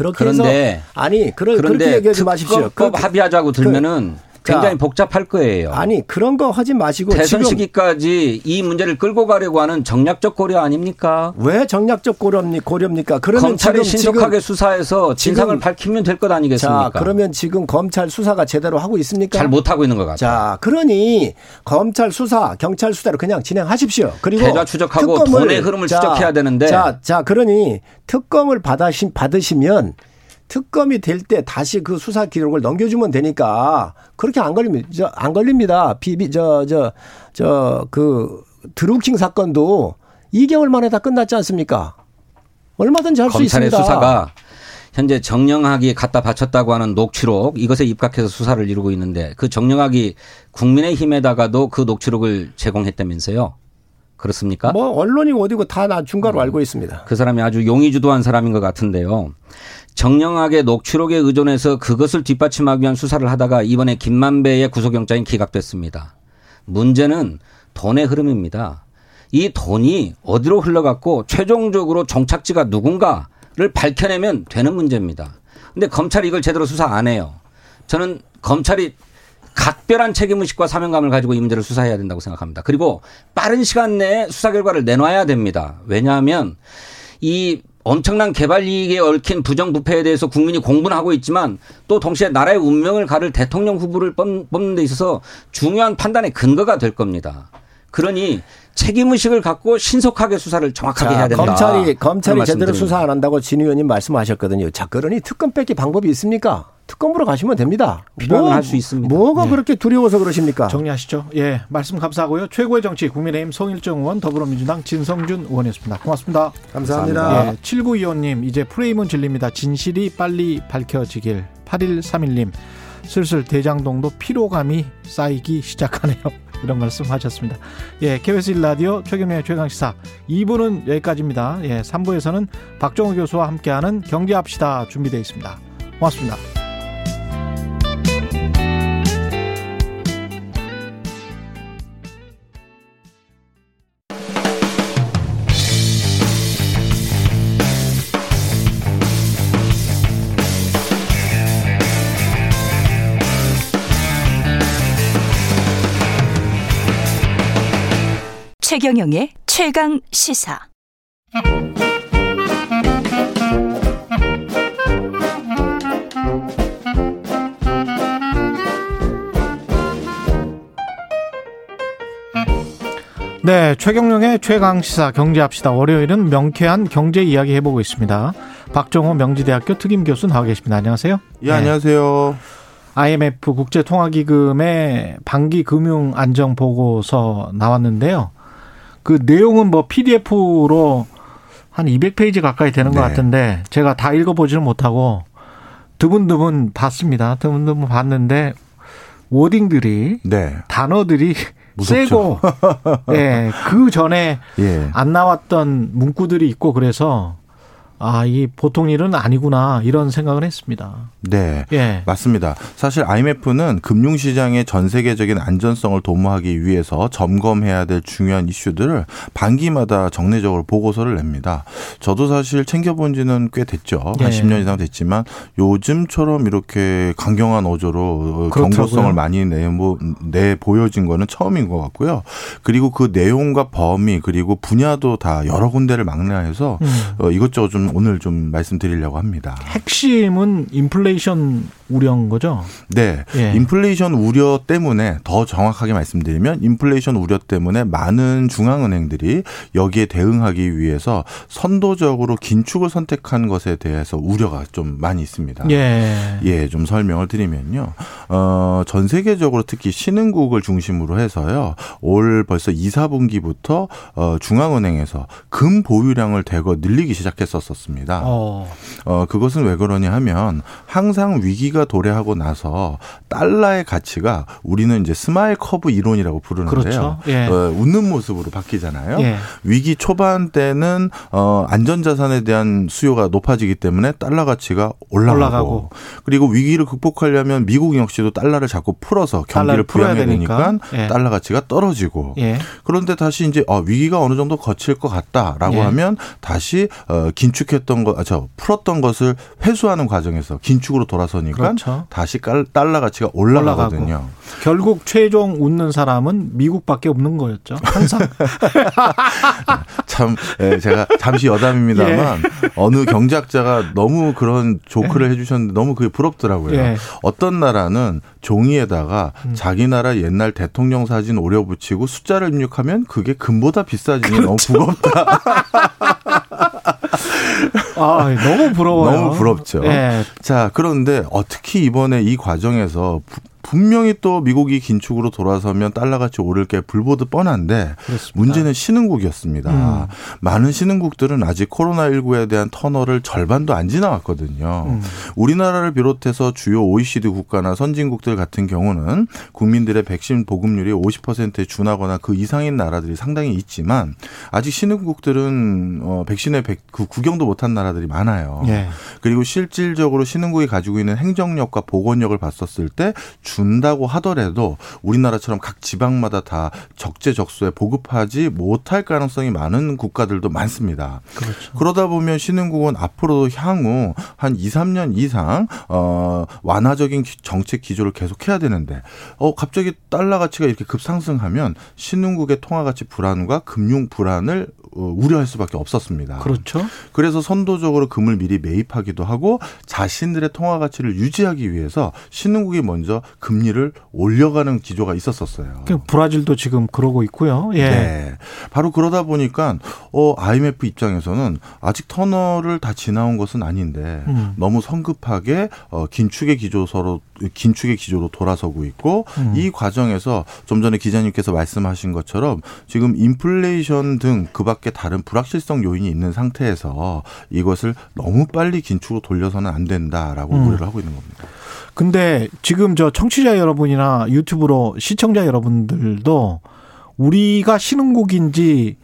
그런데 아니 그런 그렇게 얘기하지 마십시오. 특검법 합의하자고 들면은 그, 굉장히 자, 복잡할 거예요. 아니 그런 거 하지 마시고 대선 시기까지 이 문제를 끌고 가려고 하는 정략적 고려 아닙니까? 왜 정략적 고려입니까? 그러면 검찰이 신속하게 수사해서 진상을 밝히면 될 것 아니겠습니까? 자, 그러면 지금 검찰 수사가 제대로 하고 있습니까? 잘 못하고 있는 것 같아요. 자, 그러니 검찰 수사, 경찰 수사를 그냥 진행하십시오. 그리고 대좌 추적하고 돈의 흐름을 자, 추적해야 되는데 자, 자, 그러니 특검을 받으시, 받으시면 특검이 될 때 다시 그 수사 기록을 넘겨주면 되니까 그렇게 안 걸립니다. 저, 안 걸립니다. 비비, 저, 저, 저, 그 드루킹 사건도 2개월 만에 다 끝났지 않습니까? 얼마든지 할 수 있습니다. 검찰의 수사가 현재 정영학이 갖다 바쳤다고 하는 녹취록 이것에 입각해서 수사를 이루고 있는데 그 정영학이 국민의힘에다가도 그 녹취록을 제공했다면서요. 그렇습니까? 뭐 언론이 어디고 다나 음. 알고 있습니다. 그 사람이 아주 용의주도한 사람인 것 같은데요. 정령하게 녹취록에 의존해서 그것을 뒷받침하기 위한 수사를 하다가 이번에 김만배의 구속영장이 기각됐습니다. 문제는 돈의 흐름입니다. 이 돈이 어디로 흘러갔고 최종적으로 종착지가 누군가를 밝혀내면 되는 문제입니다. 근데 검찰이 이걸 제대로 수사 안 해요. 저는 검찰이 각별한 책임의식과 사명감을 가지고 이 문제를 수사해야 된다고 생각합니다. 그리고 빠른 시간 내에 수사 결과를 내놔야 됩니다. 왜냐하면 이 엄청난 개발 이익에 얽힌 부정부패에 대해서 국민이 공분을 하고 있지만 또 동시에 나라의 운명을 가를 대통령 후보를 뽑는 데 있어서 중요한 판단의 근거가 될 겁니다. 그러니 책임 의식을 갖고 신속하게 수사를 정확하게 자, 해야 된다. 검찰이, 검찰이 제대로 수사 안 한다고 진 의원님 말씀하셨거든요. 자, 그러니 특검 뺏기 방법이 있습니까? 특검으로 가시면 됩니다. 뭐, 할수 있습니다. 뭐가 네. 그렇게 두려워서 그러십니까? 정리하시죠. 예, 말씀 감사하고요. 최고의 정치 국민의힘 송일정 의원 더불어민주당 진성준 의원이었습니다. 고맙습니다. 감사합니다. 감사합니다. 예, 7925님 이제 프레임은 진립니다. 진실이 빨리 밝혀지길. 8131님 슬슬 대장동도 피로감이 쌓이기 시작하네요. 이런 말씀 하셨습니다. 예, KBS 1라디오 최경련의 최강시사 2부는 여기까지입니다. 예, 3부에서는 박정우 교수와 함께하는 경제합시다 준비되어 있습니다. 고맙습니다. 최경영의 최강 시사. 네, 최경영의 최강 시사 경제합시다. 월요일은 명쾌한 경제 이야기 해보고 있습니다. 박정호 명지대학교 특임 교수 나와 계십니다. 안녕하세요. 예, 네. 안녕하세요. IMF 국제통화기금의 반기 금융 안정 보고서 나왔는데요. 그 내용은 뭐 PDF로 한 200페이지 가까이 되는 네. 것 같은데 제가 다 읽어보지는 못하고 드문드문 봤습니다. 드문드문 봤는데 워딩들이 네. 단어들이 무섭죠. 세고 예, 그 전에 예. 안 나왔던 문구들이 있고 그래서 아, 이 보통 일은 아니구나 이런 생각을 했습니다. 네. 예. 맞습니다. 사실 IMF는 금융시장의 전 세계적인 안전성을 도모하기 위해서 점검해야 될 중요한 이슈들을 반기마다 정례적으로 보고서를 냅니다. 저도 사실 챙겨본 지는 꽤 됐죠. 예. 한 10년 이상 됐지만 요즘처럼 이렇게 강경한 어조로 그렇다고요? 경고성을 많이 내, 뭐, 내 보여진 거는 처음인 것 같고요. 그리고 그 내용과 범위 그리고 분야도 다 여러 군데를 망라해서 음. 어, 이것저것 좀 오늘 좀 말씀드리려고 합니다. 핵심은 인플레이션 우려인 거죠? 네. 예. 인플레이션 우려 때문에 더 정확하게 말씀드리면 인플레이션 우려 때문에 많은 중앙은행들이 여기에 대응하기 위해서 선도적으로 긴축을 선택한 것에 대해서 우려가 좀 많이 있습니다. 예. 예, 좀 설명을 드리면요. 어, 전 세계적으로 특히 신흥국을 중심으로 해서요. 올 벌써 2, 4분기부터 어, 중앙은행에서 금 보유량을 대거 늘리기 시작했었습니다. 어. 어, 그것은 왜 그러냐 하면 항상 위기가 도래하고 나서 달러의 가치가 우리는 이제 smile curve 이론이라고 부르는데요. 그렇죠. 예. 어, 웃는 모습으로 바뀌잖아요. 예. 위기 초반 때는 어, 안전자산에 대한 수요가 높아지기 때문에 달러 가치가 올라가고, 올라가고. 그리고 위기를 극복하려면 미국 역시도 달러를 자꾸 풀어서 경기를 부양해야 되니까 예. 달러 가치가 떨어지고 예. 그런데 다시 이제 어, 위기가 어느 정도 거칠 것 같다라고 예. 하면 다시 어, 긴축했던 거, 아, 저 풀었던 것을 회수하는 과정에서 긴축으로 돌아서니까 그렇죠. 다시 달러 가치가 올라가거든요. 올라가고. 결국 최종 웃는 사람은 미국밖에 없는 거였죠. 항상. 참 예, 제가 잠시 여담입니다만 예. 어느 경제학자가 너무 그런 조크를 예. 해주셨는데 너무 그게 부럽더라고요. 예. 어떤 나라는 종이에다가 음. 자기 나라 옛날 대통령 사진 오려 붙이고 숫자를 입력하면 그게 금보다 비싸지니 그렇죠. 너무 부럽다. 아, 너무 부러워요. 너무 부럽죠. 네. 자, 그런데 어떻게 이번에 이 과정에서 분명히 또 미국이 긴축으로 돌아서면 달러같이 오를 게 불보듯 뻔한데 그렇습니다. 문제는 신흥국이었습니다. 음. 많은 신흥국들은 아직 코로나19에 대한 터널을 절반도 안 지나왔거든요. 음. 우리나라를 비롯해서 주요 OECD 국가나 선진국들 같은 경우는 국민들의 백신 보급률이 50%에 준하거나 그 이상인 나라들이 상당히 있지만 아직 신흥국들은 어, 백신의 백, 그 구경도 못한 나라들이 많아요. 예. 그리고 실질적으로 신흥국이 가지고 있는 행정력과 보건력을 봤었을 때 준다고 하더라도 우리나라처럼 각 지방마다 다 적재적소에 보급하지 못할 가능성이 많은 국가들도 많습니다. 그렇죠. 그러다 보면 신흥국은 앞으로도 향후 한 2, 3년 이상 어 완화적인 정책 기조를 계속해야 되는데 어 갑자기 달러 가치가 이렇게 급상승하면 신흥국의 통화 가치 불안과 금융 불안을 어, 우려할 수밖에 없었습니다. 그렇죠. 그래서 선도적으로 금을 미리 매입하기도 하고 자신들의 통화 가치를 유지하기 위해서 신흥국이 먼저 금리를 올려가는 기조가 있었었어요. 그 브라질도 지금 그러고 있고요. 예. 네. 바로 그러다 보니까 어 IMF 입장에서는 아직 터널을 다 지나온 것은 아닌데 음. 너무 성급하게 어 긴축의 기조서로 긴축의 기조로 돌아서고 있고 음. 이 과정에서 좀 전에 기자님께서 말씀하신 것처럼 지금 인플레이션 등 그밖에 다른 불확실성 요인이 있는 상태에서 이것을 너무 빨리 긴축으로 돌려서는 안 된다라고 음. 우려를 하고 있는 겁니다. 근데 지금 저 청취자 여러분이나 유튜브로 시청자 여러분들도 우리가 신흥국인지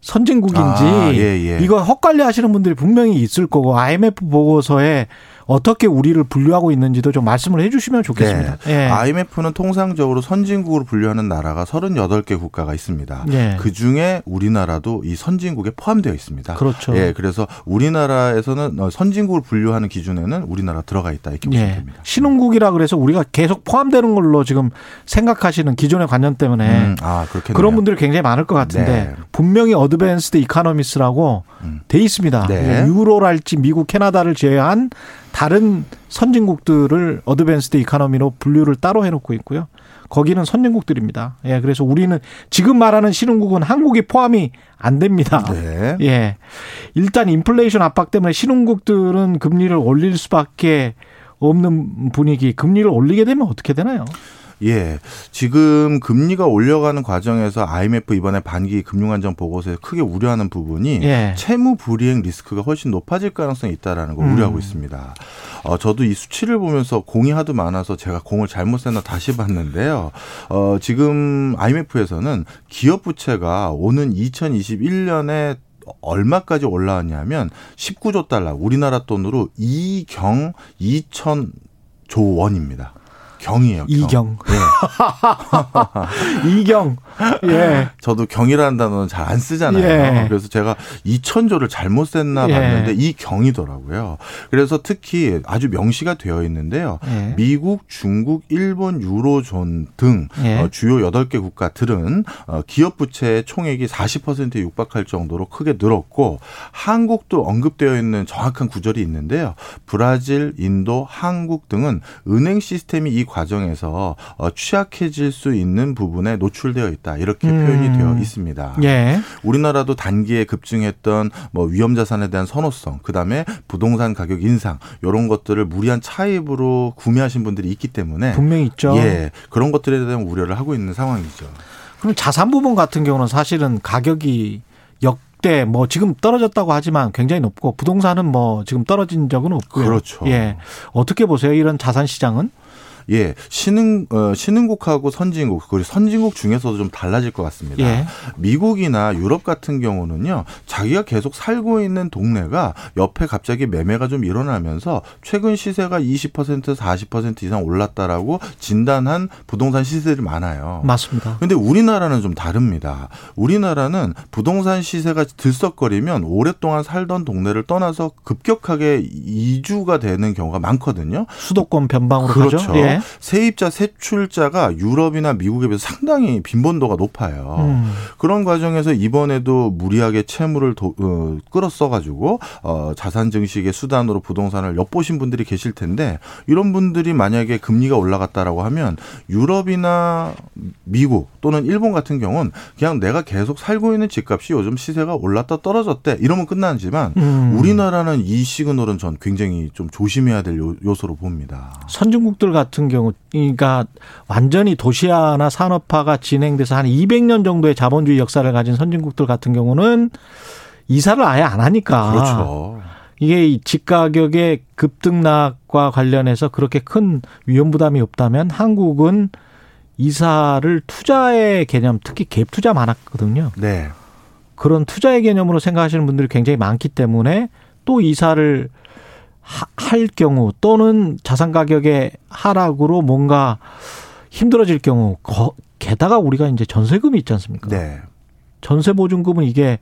선진국인지 아, 예, 예. 이거 헛갈려 하시는 분들이 분명히 있을 거고 IMF 보고서에 어떻게 우리를 분류하고 있는지도 좀 말씀을 해 주시면 좋겠습니다. 네. 예. IMF는 통상적으로 선진국으로 분류하는 나라가 38개 국가가 있습니다. 예. 그 중에 우리나라도 이 선진국에 포함되어 있습니다. 그렇죠. 예, 그래서 우리나라에서는 어, 선진국을 분류하는 기준에는 우리나라 들어가 있다 이렇게 보시면 예. 됩니다. 신흥국이라 그래서 우리가 계속 포함되는 걸로 지금 생각하시는 기존의 관념 때문에 음, 아, 그런 분들이 굉장히 많을 것 같은데 네. 분명히 어드밴스드 이카노미스라고 음. 돼 있습니다. 네. 유로랄지 미국, 캐나다를 제외한 다른 선진국들을 어드밴스드 이카노미로 분류를 따로 해놓고 있고요. 거기는 선진국들입니다. 예, 그래서 우리는 지금 말하는 신흥국은 한국이 포함이 안 됩니다. 네. 예. 일단 인플레이션 압박 때문에 신흥국들은 금리를 올릴 수밖에 없는 분위기, 금리를 올리게 되면 어떻게 되나요? 예. 지금 금리가 올려가는 과정에서 IMF 이번에 반기 금융안정 보고서에 크게 우려하는 부분이 예. 채무 불이행 리스크가 훨씬 높아질 가능성이 있다라는 걸 음. 우려하고 있습니다. 어, 저도 이 수치를 보면서 공이 하도 많아서 제가 공을 잘못 셌나 다시 봤는데요. 어, 지금 IMF에서는 기업 부채가 오는 2021년에 얼마까지 올라왔냐면 19조 달러, 우리나라 돈으로 2경 2천 조 원입니다. 경이에요. 이경. 경. 예. 이경. 예. 저도 경이라는 단어는 잘 안 쓰잖아요. 예. 그래서 제가 2천조를 잘못 썼나 예. 봤는데 예. 이 경이더라고요. 그래서 특히 아주 명시가 되어 있는데요. 예. 미국, 중국, 일본, 유로존 등 예. 어, 주요 8개 국가들은 어, 기업 부채의 총액이 40%에 육박할 정도로 크게 늘었고 한국도 언급되어 있는 정확한 구절이 있는데요. 브라질, 인도, 한국 등은 은행 시스템이 이 과정에서 어, 취약해질 수 있는 부분에 노출되어 있다. 이렇게 음. 표현이 되어 있습니다. 예. 우리나라도 단기에 급증했던 뭐 위험 자산에 대한 선호성, 그 다음에 부동산 가격 인상 이런 것들을 무리한 차입으로 구매하신 분들이 있기 때문에 분명히 있죠. 예. 그런 것들에 대한 우려를 하고 있는 상황이죠. 그럼 자산 부분 같은 경우는 사실은 가격이 역대 뭐 지금 떨어졌다고 하지만 굉장히 높고 부동산은 뭐 지금 떨어진 적은 없고요. 그렇죠. 예. 어떻게 보세요? 이런 자산 시장은? 예, 신흥 어, 신흥국하고 선진국 그리고 선진국 중에서도 좀 달라질 것 같습니다. 예. 미국이나 유럽 같은 경우는요, 자기가 계속 살고 있는 동네가 옆에 갑자기 매매가 좀 일어나면서 최근 시세가 20% 40% 이상 올랐다라고 진단한 부동산 시세들이 많아요. 맞습니다. 근데 우리나라는 좀 다릅니다. 우리나라는 부동산 시세가 들썩거리면 오랫동안 살던 동네를 떠나서 급격하게 이주가 되는 경우가 많거든요. 수도권 변방으로 그렇죠. 가죠. 예. 세입자 세출자가 유럽이나 미국에 비해서 상당히 빈번도가 높아요. 음. 그런 과정에서 이번에도 무리하게 채무를 도, 어, 끌어써 가지고 어, 자산 증식의 수단으로 부동산을 엿보신 분들이 계실 텐데 이런 분들이 만약에 금리가 올라갔다라고 하면 유럽이나 미국 또는 일본 같은 경우는 그냥 내가 계속 살고 있는 집값이 요즘 시세가 올랐다 떨어졌대 이러면 끝나지만 음. 우리나라는 이 시그널은 전 굉장히 좀 조심해야 될 요소로 봅니다. 선진국들 같은 같은 경우, 그러니까 완전히 도시화나 산업화가 진행돼서 한 200년 정도의 자본주의 역사를 가진 선진국들 같은 경우는 이사를 아예 안 하니까. 그렇죠. 이게 집 가격의 급등락과 관련해서 그렇게 큰 위험 부담이 없다면 한국은 이사를 투자의 개념, 특히 갭 투자 많았거든요. 네. 그런 투자의 개념으로 생각하시는 분들이 굉장히 많기 때문에 또 이사를 할 경우 또는 자산 가격의 하락으로 뭔가 힘들어질 경우 게다가 우리가 이제 전세금이 있지 않습니까? 네. 전세 보증금은 이게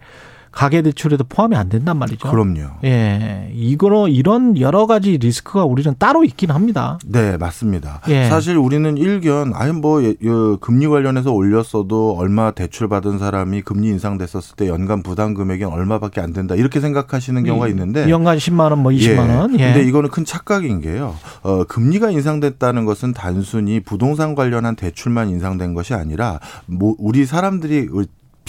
가계 대출에도 포함이 안 된단 말이죠. 그럼요. 예. 이거로 이런 여러 가지 리스크가 우리는 따로 있긴 합니다. 네, 맞습니다. 예. 사실 우리는 일견 아니 뭐 예, 금리 관련해서 올렸어도 얼마 대출 받은 사람이 금리 인상됐었을 때 연간 부담 금액이 얼마밖에 안 된다. 이렇게 생각하시는 경우가 있는데 연간 10만 원, 뭐 20만 예. 원. 예. 근데 이거는 큰 착각인 게요. 어, 금리가 인상됐다는 것은 단순히 부동산 관련한 대출만 인상된 것이 아니라 뭐 우리 사람들이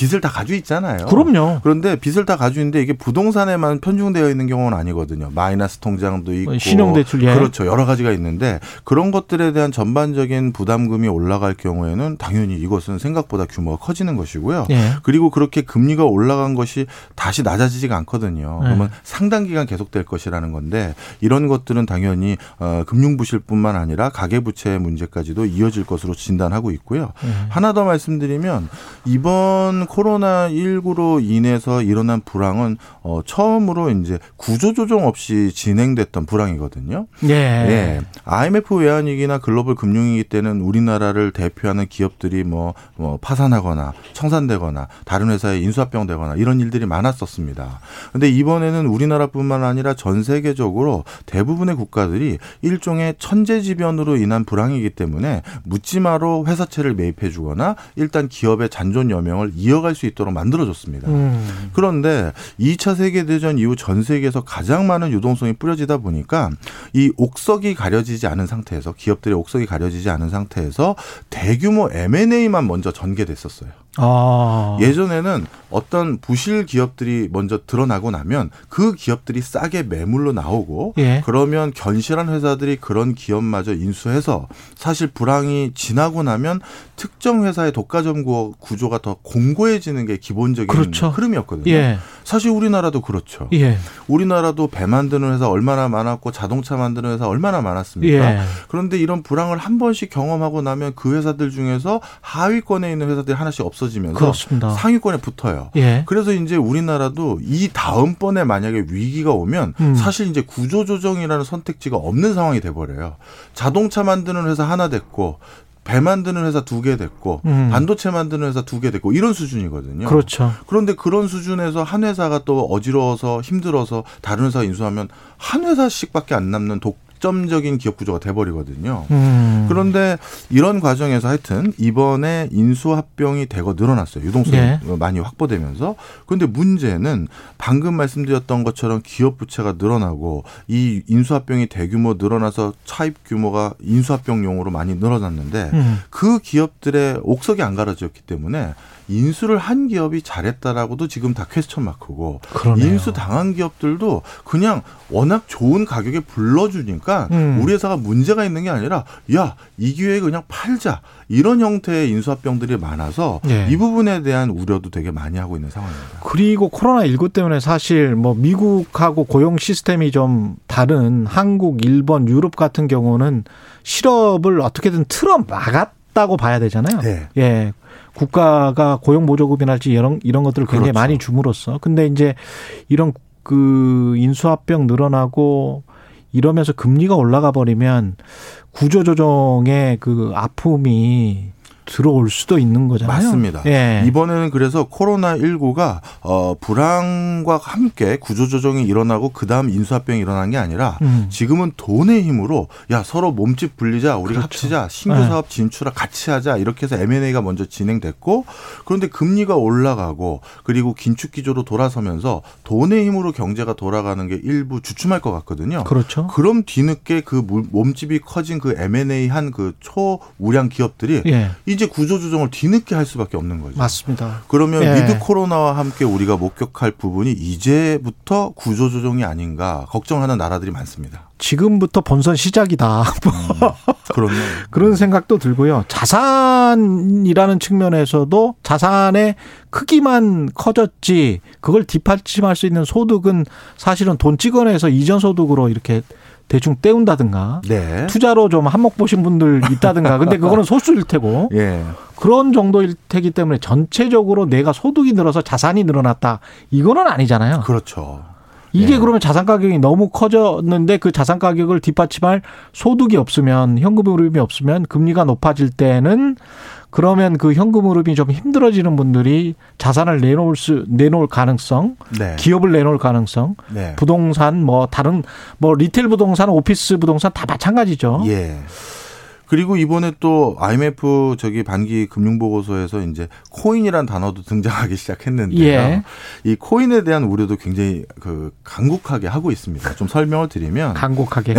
빚을 다 가지고 있잖아요. 그럼요. 그런데 빚을 다 가지고 있는데 이게 부동산에만 편중되어 있는 경우는 아니거든요. 마이너스 통장도 있고 신용대출 예. 그렇죠. 여러 가지가 있는데 그런 것들에 대한 전반적인 부담금이 올라갈 경우에는 당연히 이것은 생각보다 규모가 커지는 것이고요. 예. 그리고 그렇게 금리가 올라간 것이 다시 낮아지지가 않거든요. 예. 그러면 예. 상당 기간 계속될 것이라는 건데 이런 것들은 당연히 어, 금융 부실뿐만 아니라 가계 부채 문제까지도 이어질 것으로 진단하고 있고요. 예. 하나 더 말씀드리면 이번 코로나 19로 인해서 일어난 불황은 어 처음으로 이제 구조 조정 없이 진행됐던 불황이거든요. 예. 예. IMF 외환위기나 글로벌 금융위기 때는 우리나라를 대표하는 기업들이 뭐, 뭐 파산하거나 청산되거나 다른 회사에 인수합병되거나 이런 일들이 많았었습니다. 근데 이번에는 우리나라뿐만 아니라 전 세계적으로 대부분의 국가들이 일종의 천재지변으로 인한 불황이기 때문에 묻지마로 회사채를 매입해 주거나 일단 기업의 잔존 여명을 이어 이어갈 수 있도록 만들어줬습니다. 음. 그런데 2차 세계대전 이후 전 세계에서 가장 많은 유동성이 뿌려지다 보니까 이 옥석이 가려지지 않은 상태에서 기업들의 옥석이 가려지지 않은 상태에서 대규모 M&A만 먼저 전개됐었어요. 아. 예전에는 어떤 부실 기업들이 먼저 드러나고 나면 그 기업들이 싸게 매물로 나오고 예. 그러면 견실한 회사들이 그런 기업마저 인수해서 사실 불황이 지나고 나면 특정 회사의 독과점 구조가 더 공고해지는 게 기본적인 그렇죠. 흐름이었거든요. 예. 사실 우리나라도 그렇죠. 예. 우리나라도 배 만드는 회사 얼마나 많았고 자동차 만드는 회사 얼마나 많았습니까? 예. 그런데 이런 불황을 한 번씩 경험하고 나면 그 회사들 중에서 하위권에 있는 회사들이 하나씩 없어 지면서 그렇습니다. 상위권에 붙어요. 예. 그래서 이제 우리나라도 이 다음번에 만약에 위기가 오면 음. 사실 이제 구조조정이라는 선택지가 없는 상황이 돼버려요. 자동차 만드는 회사 하나 됐고 배 만드는 회사 두 개 됐고 음. 반도체 만드는 회사 두 개 됐고 이런 수준이거든요. 그렇죠. 그런데 그런 수준에서 한 회사가 또 어지러워서 힘들어서 다른 회사 인수하면 한 회사씩밖에 안 남는 독 독점적인 기업 구조가 돼버리거든요. 음. 그런데 이런 과정에서 하여튼 이번에 인수합병이 되고 늘어났어요. 유동성이 네. 많이 확보되면서. 그런데 문제는 방금 말씀드렸던 것처럼 기업 부채가 늘어나고 이 인수합병이 대규모 늘어나서 차입 규모가 인수합병용으로 많이 늘어났는데 음. 그 기업들의 옥석이 안 갈아졌기 때문에 인수를 한 기업이 잘했다라고도 지금 다 퀘스천 마크고 그러네요. 인수 당한 기업들도 그냥 워낙 좋은 가격에 불러주니까 음. 우리 회사가 문제가 있는 게 아니라 야 이 기회에 그냥 팔자 이런 형태의 인수합병들이 많아서 네. 이 부분에 대한 우려도 되게 많이 하고 있는 상황입니다. 그리고 코로나 19 때문에 사실 뭐 미국하고 고용 시스템이 좀 다른 한국, 일본, 유럽 같은 경우는 실업을 어떻게든 틀어 막았 다고 봐야 되잖아요. 네. 예. 국가가 고용 보조금이랄지 이런 이런 것들을 굉장히 그렇죠. 많이 줌으로써 근데 이제 이런 그 인수합병 늘어나고 이러면서 금리가 올라가 버리면 구조조정의 그 아픔이 들어올 수도 있는 거잖아요. 맞습니다. 예. 이번에는 그래서 코로나 19가 어 불황과 함께 구조 조정이 일어나고 그다음 인수합병이 일어난 게 아니라 음. 지금은 돈의 힘으로 야 서로 몸집 불리자 우리가 그렇죠. 합치자 신규 네. 사업 진출하 같이 하자 이렇게 해서 M&A가 먼저 진행됐고 그런데 금리가 올라가고 그리고 긴축 기조로 돌아서면서 돈의 힘으로 경제가 돌아가는 게 일부 주춤할 것 같거든요. 그렇죠. 그럼 뒤늦게 그 몸집이 커진 그 M&A 한 그 초우량 기업들이 예. 이제 구조조정을 뒤늦게 할 수밖에 없는 거죠. 맞습니다. 그러면 예. with 코로나와 함께 우리가 목격할 부분이 이제부터 구조조정이 아닌가 걱정하는 나라들이 많습니다. 지금부터 본선 시작이다. 음, 그런 그런 생각도 들고요. 자산이라는 측면에서도 자산의 크기만 커졌지 그걸 뒷받침할 수 있는 소득은 사실은 돈 찍어내서 이전 소득으로 이렇게 대충 떼운다든가 네. 투자로 좀 한몫 보신 분들 있다든가 근데 그거는 소수일 테고 예. 그런 정도일 테기 때문에 전체적으로 내가 소득이 늘어서 자산이 늘어났다 이거는 아니잖아요. 그렇죠. 이게 예. 그러면 자산 가격이 너무 커졌는데 그 자산 가격을 뒷받침할 소득이 없으면 현금 흐름이 없으면 금리가 높아질 때는 그러면 그 현금 흐름이 좀 힘들어지는 분들이 자산을 내놓을 수 내놓을 가능성, 네. 기업을 내놓을 가능성, 네. 부동산 뭐 다른 뭐 retail 부동산, 오피스 부동산 다 마찬가지죠. 예. 그리고 이번에 또 IMF 저기 반기 금융 보고서에서 이제 코인이란 단어도 등장하기 시작했는데요. 예. 이 코인에 대한 우려도 굉장히 그 강국하게 하고 있습니다. 좀 설명을 드리면 강국하게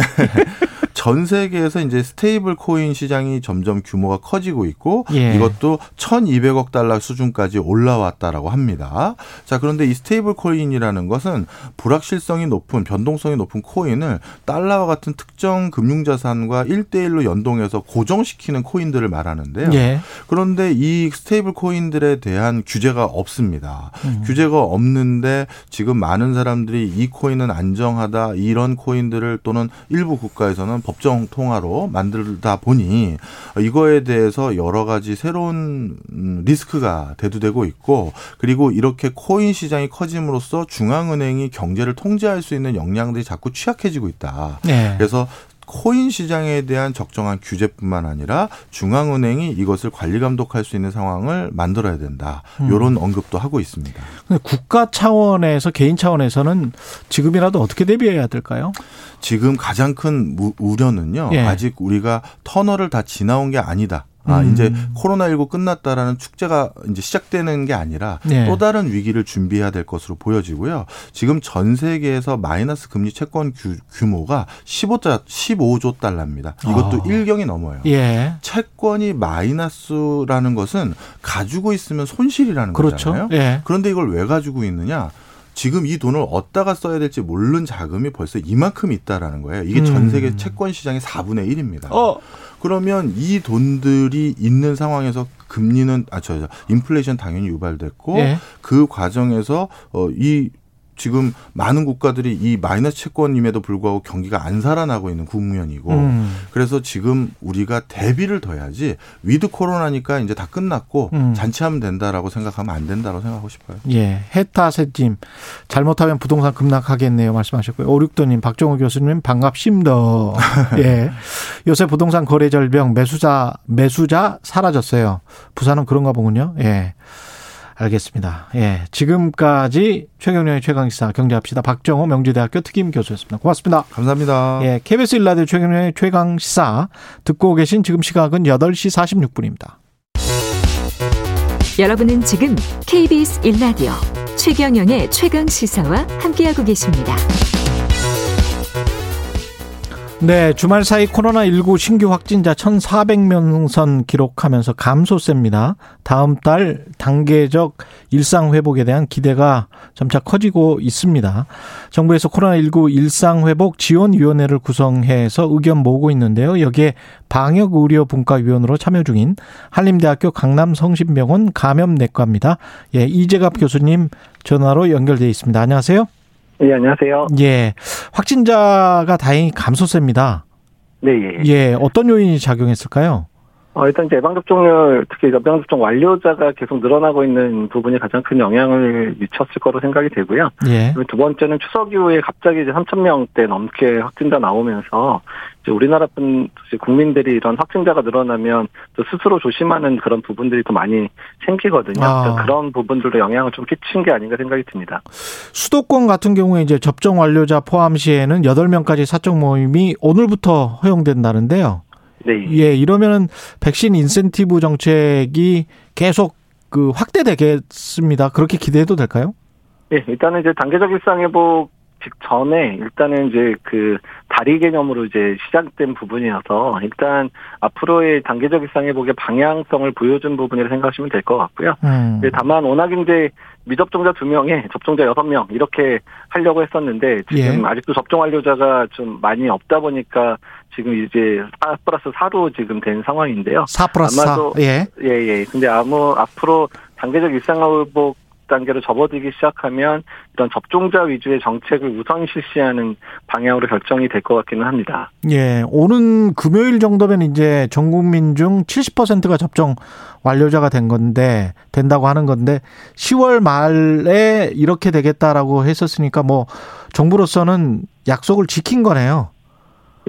전 세계에서 이제 stable coin 시장이 점점 규모가 커지고 있고 예. 이것도 1,200억 달러 수준까지 올라왔다라고 합니다. 자, 그런데 이 stable coin이라는 것은 불확실성이 높은 변동성이 높은 코인을 달러와 같은 특정 금융 자산과 1대1로 연동해서 고정시키는 코인들을 말하는데요. 예. 그런데 이 stable coin들에 대한 규제가 없습니다. 음. 규제가 없는데 지금 많은 사람들이 이 코인은 안전하다 이런 코인들을 또는 일부 국가에서는 법정 통화로 만들다 보니 이거에 대해서 여러 가지 새로운 리스크가 대두되고 있고 그리고 이렇게 코인 시장이 커짐으로써 중앙은행이 경제를 통제할 수 있는 역량들이 자꾸 취약해지고 있다. 네. 그래서 코인 시장에 대한 적정한 규제뿐만 아니라 중앙은행이 이것을 관리 감독할 수 있는 상황을 만들어야 된다. 이런 음. 언급도 하고 있습니다. 국가 차원에서 개인 차원에서는 지금이라도 어떻게 대비해야 될까요? 지금 가장 큰 우려는요. 예. 아직 우리가 터널을 다 지나온 게 아니다. 아, 음. 이제 코로나19 끝났다라는 축제가 이제 시작되는 게 아니라 네. 또 다른 위기를 준비해야 될 것으로 보여지고요. 지금 전 세계에서 마이너스 금리 채권 규, 모가 15조, 15조 달러입니다. 이것도 어. 1경이 넘어요. 예. 채권이 마이너스라는 것은 가지고 있으면 손실이라는 그렇죠. 거잖아요. 예. 그런데 이걸 왜 가지고 있느냐? 지금 이 돈을 어디다가 써야 될지 모르는 자금이 벌써 이만큼 있다라는 거예요. 이게 음. 전 세계 채권 시장의 4분의 1입니다. 어. 그러면 이 돈들이 있는 상황에서 금리는 아저 인플레이션 당연히 유발됐고 예. 그 과정에서 어이 지금 많은 국가들이 이 마이너스 채권임에도 불구하고 경기가 안 살아나고 있는 국면이고 음. 그래서 지금 우리가 대비를 더 해야지 with 코로나니까 이제 다 끝났고 음. 잔치하면 된다라고 생각하면 안 된다고 생각하고 싶어요. 예. 해타세님 잘못하면 부동산 급락하겠네요 말씀하셨고요. 오륙도님 박정우 교수님 반갑습니다. 예. 요새 부동산 거래 절병 매수자 매수자 사라졌어요. 부산은 그런가 보군요. 예. 알겠습니다. 예. 지금까지 최경련의 최강시사 경제합시다. 박정호 명지대학교 특임 교수였습니다. 고맙습니다. 감사합니다. 예. KBS 일라디오 최경련의 최강시사 듣고 계신 지금 시각은 8시 46분입니다. 여러분은 지금 KBS 일라디오 최경영의 최강 시사와 함께하고 계십니다. 네, 주말 사이 코로나19 신규 확진자 1,400명 선 기록하면서 감소세입니다. 다음 달 단계적 일상 회복에 대한 기대가 점차 커지고 있습니다. 정부에서 코로나19 일상 회복 지원 위원회를 구성해서 의견 모으고 있는데요. 여기에 방역 의료 분과 위원으로 참여 중인 한림대학교 강남 성심병원 감염내과입니다. 예, 이재갑 교수님 전화로 연결돼 있습니다. 안녕하세요. 예, 안녕하세요. 예. 확진자가 다행히 감소세입니다. 네, 예. 예. 어떤 요인이 작용했을까요? 어, 일단 이제 예방접종률, 특히 예방접종 완료자가 계속 늘어나고 있는 부분이 가장 큰 영향을 미쳤을 거로 생각이 되고요. 예. 두 번째는 추석 이후에 갑자기 이제 3,000명대 넘게 확진자 나오면서 이제 우리나라 분 국민들이 이런 확진자가 늘어나면 또 스스로 조심하는 그런 부분들이 더 많이 생기거든요. 아. 그런 부분들도 영향을 좀 끼친 게 아닌가 생각이 듭니다. 수도권 같은 경우에 이제 접종 완료자 포함 시에는 8명까지 사적 모임이 오늘부터 허용된다는데요. 네. 예, 이러면은 백신 인센티브 정책이 계속 그 확대되겠습니다. 그렇게 기대해도 될까요? 네, 일단은 이제 단계적 일상 회복 직전에 일단은 이제 그 다리 개념으로 이제 시작된 부분이어서 일단 앞으로의 단계적 일상 회복의 방향성을 보여준 부분이라 생각하시면 될 것 같고요. 음. 다만 워낙 이제 미접종자 두 명에 접종자 여섯 명 이렇게 하려고 했었는데 지금 예. 아직도 접종 완료자가 좀 많이 없다 보니까 지금 이제 4 플러스 4로 지금 된 상황인데요. 4 플러스 아마도 4. 예. 예, 예. 근데 아무 앞으로 단계적 일상회복 단계로 접어들기 시작하면 이런 접종자 위주의 정책을 우선 실시하는 방향으로 결정이 될 것 같기는 합니다. 예, 오는 금요일 정도면 이제 전 국민 중 70%가 접종 완료자가 된 건데 된다고 하는 건데 10월 말에 이렇게 되겠다라고 했었으니까 뭐 정부로서는 약속을 지킨 거네요.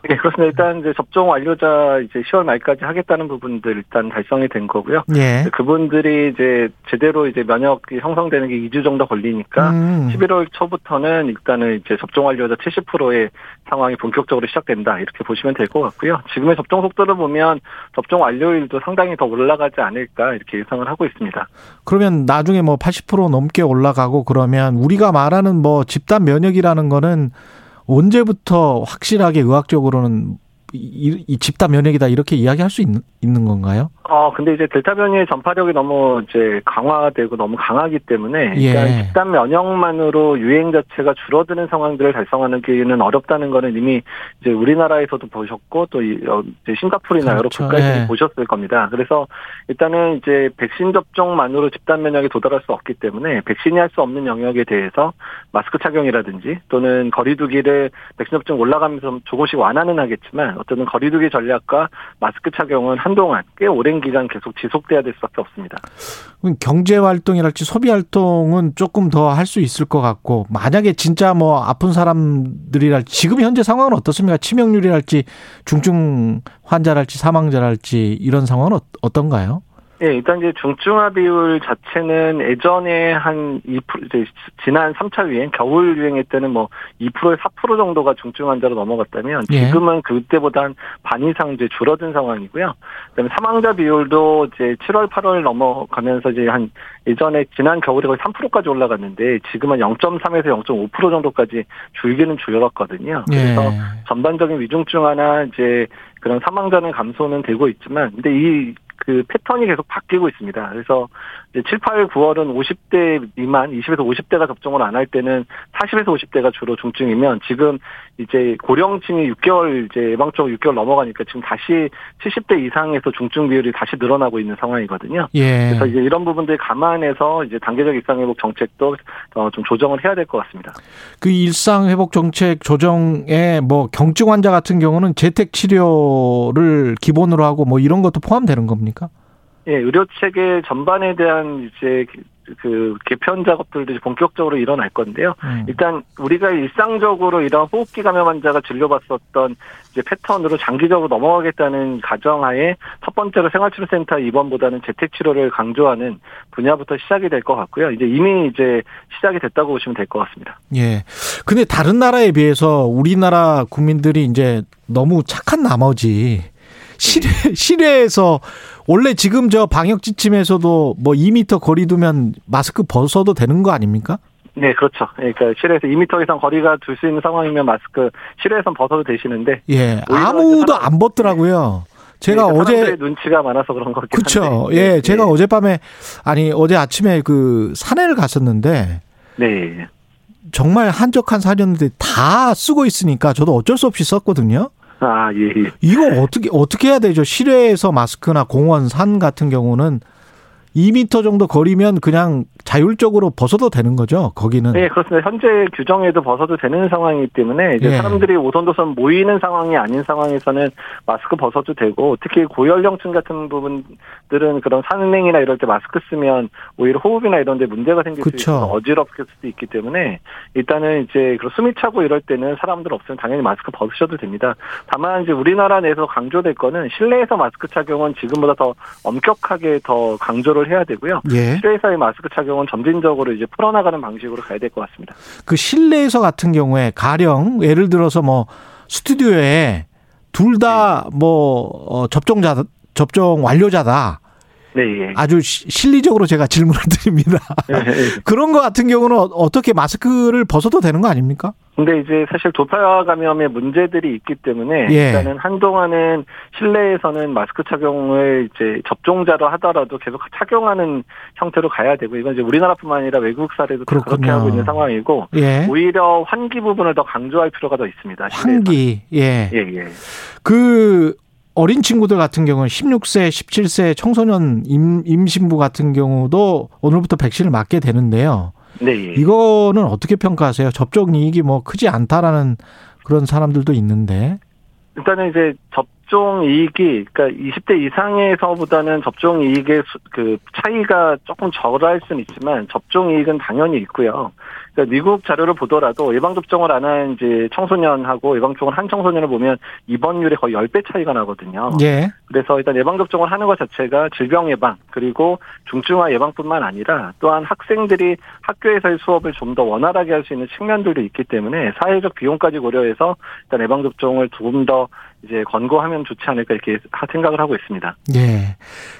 네, 그렇습니다. 일단 이제 접종 완료자 이제 10월 말까지 하겠다는 부분들 일단 달성이 된 거고요. 예. 그분들이 이제 제대로 이제 면역이 형성되는 게 2주 정도 걸리니까 음. 11월 초부터는 일단은 이제 접종 완료자 70%의 상황이 본격적으로 시작된다 이렇게 보시면 될 것 같고요. 지금의 접종 속도를 보면 접종 완료일도 상당히 더 올라가지 않을까 이렇게 예상을 하고 있습니다. 그러면 나중에 뭐 80% 넘게 올라가고 그러면 우리가 말하는 뭐 집단 면역이라는 거는 언제부터 확실하게 의학적으로는 이, 이 집단 면역이다 이렇게 이야기할 수 있, 는 건가요? 어, 근데 이제 델타 변이의 전파력이 너무 이제 강화되고 너무 강하기 때문에 예. 그러니까 집단 면역만으로 유행 자체가 줄어드는 상황들을 달성하는 게는 어렵다는 거는 이미 이제 우리나라에서도 보셨고 또 어, 이제 싱가포르나 그렇죠. 여러 국가에서 예. 보셨을 겁니다. 그래서 일단은 이제 백신 접종만으로 집단 면역에 도달할 수 없기 때문에 백신이 할 수 없는 영역에 대해서 마스크 착용이라든지 또는 거리두기를 백신 접종 올라가면서 조금씩 완화는 하겠지만 어쨌든 거리두기 전략과 마스크 착용은 한동안 꽤 오랜 기간 계속 지속돼야 될 수밖에 없습니다. 경제 활동이랄지 소비 활동은 조금 더 할 수 있을 것 같고 만약에 진짜 뭐 아픈 사람들이랄지 지금 현재 상황은 어떻습니까? 치명률이랄지 중증 환자랄지 사망자랄지 이런 상황은 어, 어떤가요? 예, 일단 이제 중증화 비율 자체는 예전에 한 2% 이제 지난 3차 유행, 겨울 유행할 때는 뭐 2%에 4% 정도가 중증 환자로 넘어갔다면 예. 지금은 그때보다 한 반 이상 이제 줄어든 상황이고요. 그다음에 사망자 비율도 이제 7월, 8월 넘어가면서 이제 한 예전에 지난 겨울에 거의 3%까지 올라갔는데 지금은 0.3에서 0.5% 정도까지 줄기는 줄었거든요. 그래서 예. 전반적인 위중증화나 이제 그런 사망자는 감소는 되고 있지만 근데 이 그 패턴이 계속 바뀌고 있습니다. 그래서 이제 7, 8, 9월은 50대 미만, 20에서 50대가 접종을 안 할 때는 40에서 50대가 주로 중증이면 지금 이제 고령층이 6개월 이제 예방적으로 6개월 넘어가니까 지금 다시 70대 이상에서 중증 비율이 다시 늘어나고 있는 상황이거든요. 예. 그래서 이제 이런 부분들 감안해서 이제 단계적 일상 회복 정책도 좀 조정을 해야 될 것 같습니다. 그 일상 회복 정책 조정에 뭐 경증 환자 같은 경우는 재택 치료를 기본으로 하고 뭐 이런 것도 포함되는 겁니까? 예, 의료 체계 전반에 대한 이제 그 개편 작업들도 본격적으로 일어날 건데요. 음. 일단 우리가 일상적으로 이런 호흡기 감염 환자가 진료받았던 이제 패턴으로 장기적으로 넘어가겠다는 가정하에 첫 번째로 생활치료센터 입원보다는 재택 치료를 강조하는 분야부터 시작이 될 것 같고요. 이제 이미 이제 시작이 됐다고 보시면 될 것 같습니다. 예. 근데 다른 나라에 비해서 우리나라 국민들이 이제 너무 착한 나머지 실외, 실외에서 원래 지금 저 방역 지침에서도 뭐 2미터 거리 두면 마스크 벗어도 되는 거 아닙니까? 네, 그렇죠. 그러니까 실외에서 2미터 이상 거리가 둘 수 있는 상황이면 마스크 실외에선 벗어도 되시는데 예, 아무도 안 벗더라고요. 제가 네, 어제 눈치가 많아서 그런 거긴 그렇죠. 예, 네. 제가 어젯밤에 아니 어제 아침에 그 산에를 갔었는데 네. 정말 한적한 산이었는데 다 쓰고 있으니까 저도 어쩔 수 없이 썼거든요. 아, 예, 예. 이거 어떻게, 어떻게 해야 되죠? 실외에서 마스크나 공원, 산 같은 경우는 2미터 정도 거리면 그냥 자율적으로 벗어도 되는 거죠, 거기는? 네, 그렇습니다. 현재 규정에도 벗어도 되는 상황이기 때문에 이제 예. 사람들이 오선도선 모이는 상황이 아닌 상황에서는 마스크 벗어도 되고 특히 고연령층 같은 부분들은 그런 산행이나 이럴 때 마스크 쓰면 오히려 호흡이나 이런 데 문제가 생길 그쵸. 수 있어서 어지럽게 수도 있기 때문에 일단은 이제 숨이 차고 이럴 때는 사람들 없으면 당연히 마스크 벗으셔도 됩니다. 다만 이제 우리나라 내에서 강조될 거는 실내에서 마스크 착용은 지금보다 더 엄격하게 더 강조를 해야 되고요. 예. 실내에서의 마스크 착용은 점진적으로 이제 풀어나가는 방식으로 가야 될 것 같습니다. 그 실내에서 같은 경우에 가령 예를 들어서 뭐 스튜디오에 둘 다뭐 네. 어, 접종자 접종 완료자다. 네, 예. 아주 실리적으로 제가 질문을 드립니다. 네, 네. 그런 거 같은 경우는 어, 어떻게 마스크를 벗어도 되는 거 아닙니까? 근데 이제 사실 도파 감염의 문제들이 있기 때문에 예. 일단은 한동안은 실내에서는 마스크 착용을 이제 접종자로 하더라도 계속 착용하는 형태로 가야 되고 이건 이제 우리나라뿐만 아니라 외국 사례도 그렇게 하고 있는 상황이고 예. 오히려 환기 부분을 더 강조할 필요가 더 있습니다. 환기 예. 예, 예. 그 어린 친구들 같은 경우는 16세, 17세 청소년 임, 임신부 같은 경우도 오늘부터 백신을 맞게 되는데요. 네. 예. 이거는 어떻게 평가하세요? 접종 이익이 뭐 크지 않다라는 그런 사람들도 있는데. 일단은 이제 접종 이익이 그러니까 20대 이상에서보다는 접종 이익의 그 차이가 조금 덜할 수는 있지만 접종 이익은 당연히 있고요. 그러니까 미국 자료를 보더라도 예방 접종을 안 한 이제 청소년하고 예방 접종을 한 청소년을 보면 입원율이 거의 10배 차이가 나거든요. 예. 그래서 일단 예방 접종을 하는 것 자체가 질병 예방 그리고 중증화 예방뿐만 아니라 또한 학생들이 학교에서의 수업을 좀 더 원활하게 할 수 있는 측면들도 있기 때문에 사회적 비용까지 고려해서 일단 예방 접종을 조금 더 이제 권고하면 좋지 않을까 이렇게 생각을 하고 있습니다. 예.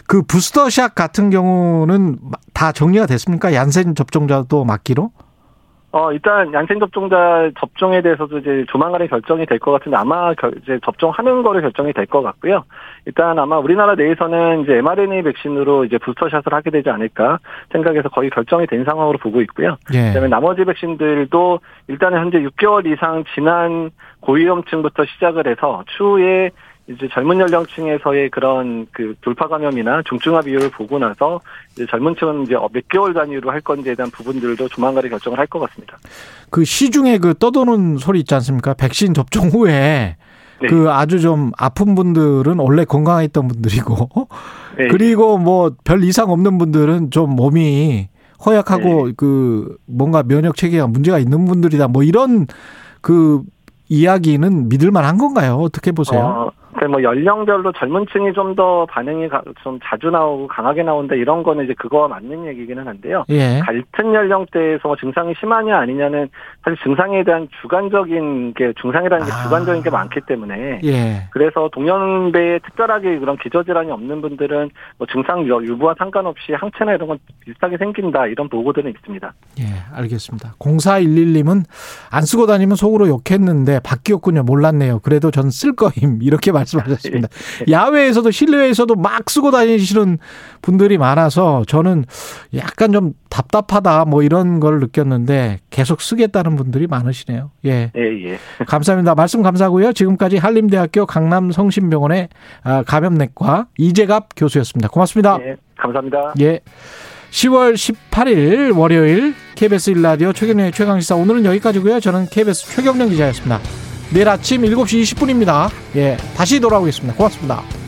그 부스터샷 같은 경우는 다 정리가 됐습니까? 얀센 접종자도 맞기로? 어, 일단 양생 접종자 접종에 대해서도 이제 조만간에 결정이 될 것 같은데 아마 결, 이제 접종하는 거를 결정이 될 것 같고요. 일단 아마 우리나라 내에서는 이제 mRNA 백신으로 이제 부스터샷을 하게 되지 않을까 생각해서 거의 결정이 된 상황으로 보고 있고요. 예. 그다음에 나머지 백신들도 일단은 현재 6개월 이상 지난 고위험층부터 시작을 해서 추후에 이제 젊은 연령층에서의 그런 그 돌파 감염이나 중증화 비율을 보고 나서 이제 젊은 층은 이제 몇 개월 단위로 할 건지에 대한 부분들도 조만간에 결정을 할 것 같습니다. 그 시중에 그 떠도는 소리 있지 않습니까? 백신 접종 후에 네. 그 아주 좀 아픈 분들은 원래 건강했던 분들이고 네. 그리고 뭐 별 이상 없는 분들은 좀 몸이 허약하고 네. 그 뭔가 면역 체계가 문제가 있는 분들이다 뭐 이런 그 이야기는 믿을 만한 건가요? 어떻게 보세요? 어, 뭐 연령별로 젊은 층이 좀 더 반응이 좀 자주 나오고 강하게 나온다 이런 거는 이제 그거와 맞는 얘기기는 한데요. 예. 같은 연령대에서 뭐 증상이 심하냐 아니냐는 사실 증상에 대한 주관적인 게 증상이라는 게 아. 주관적인 게 많기 때문에 예. 그래서 동년배에 특별하게 그런 기저질환이 없는 분들은 뭐 증상 유부와 상관없이 항체나 이런 건 비슷하게 생긴다 이런 보고들은 있습니다. 예, 알겠습니다. 0411님은 안 쓰고 다니면 속으로 욕했는데 바뀌었군요. 몰랐네요. 그래도 전 쓸 거임 이렇게 말씀. 말씀하셨습니다. 야외에서도 실내에서도 막 쓰고 다니시는 분들이 많아서 저는 약간 좀 답답하다 뭐 이런 걸 느꼈는데 계속 쓰겠다는 분들이 많으시네요. 예. 예, 예. 감사합니다. 말씀 감사하고요. 지금까지 한림대학교 강남성심병원의 아, 감염내과 이재갑 교수였습니다. 고맙습니다. 예, 감사합니다. 예. 10월 18일 월요일 KBS 1라디오 최경련의 최강시사 오늘은 여기까지고요. 저는 KBS 최경련 기자였습니다. 내일 아침 7시 20분입니다. 예, 다시 돌아오겠습니다. 고맙습니다.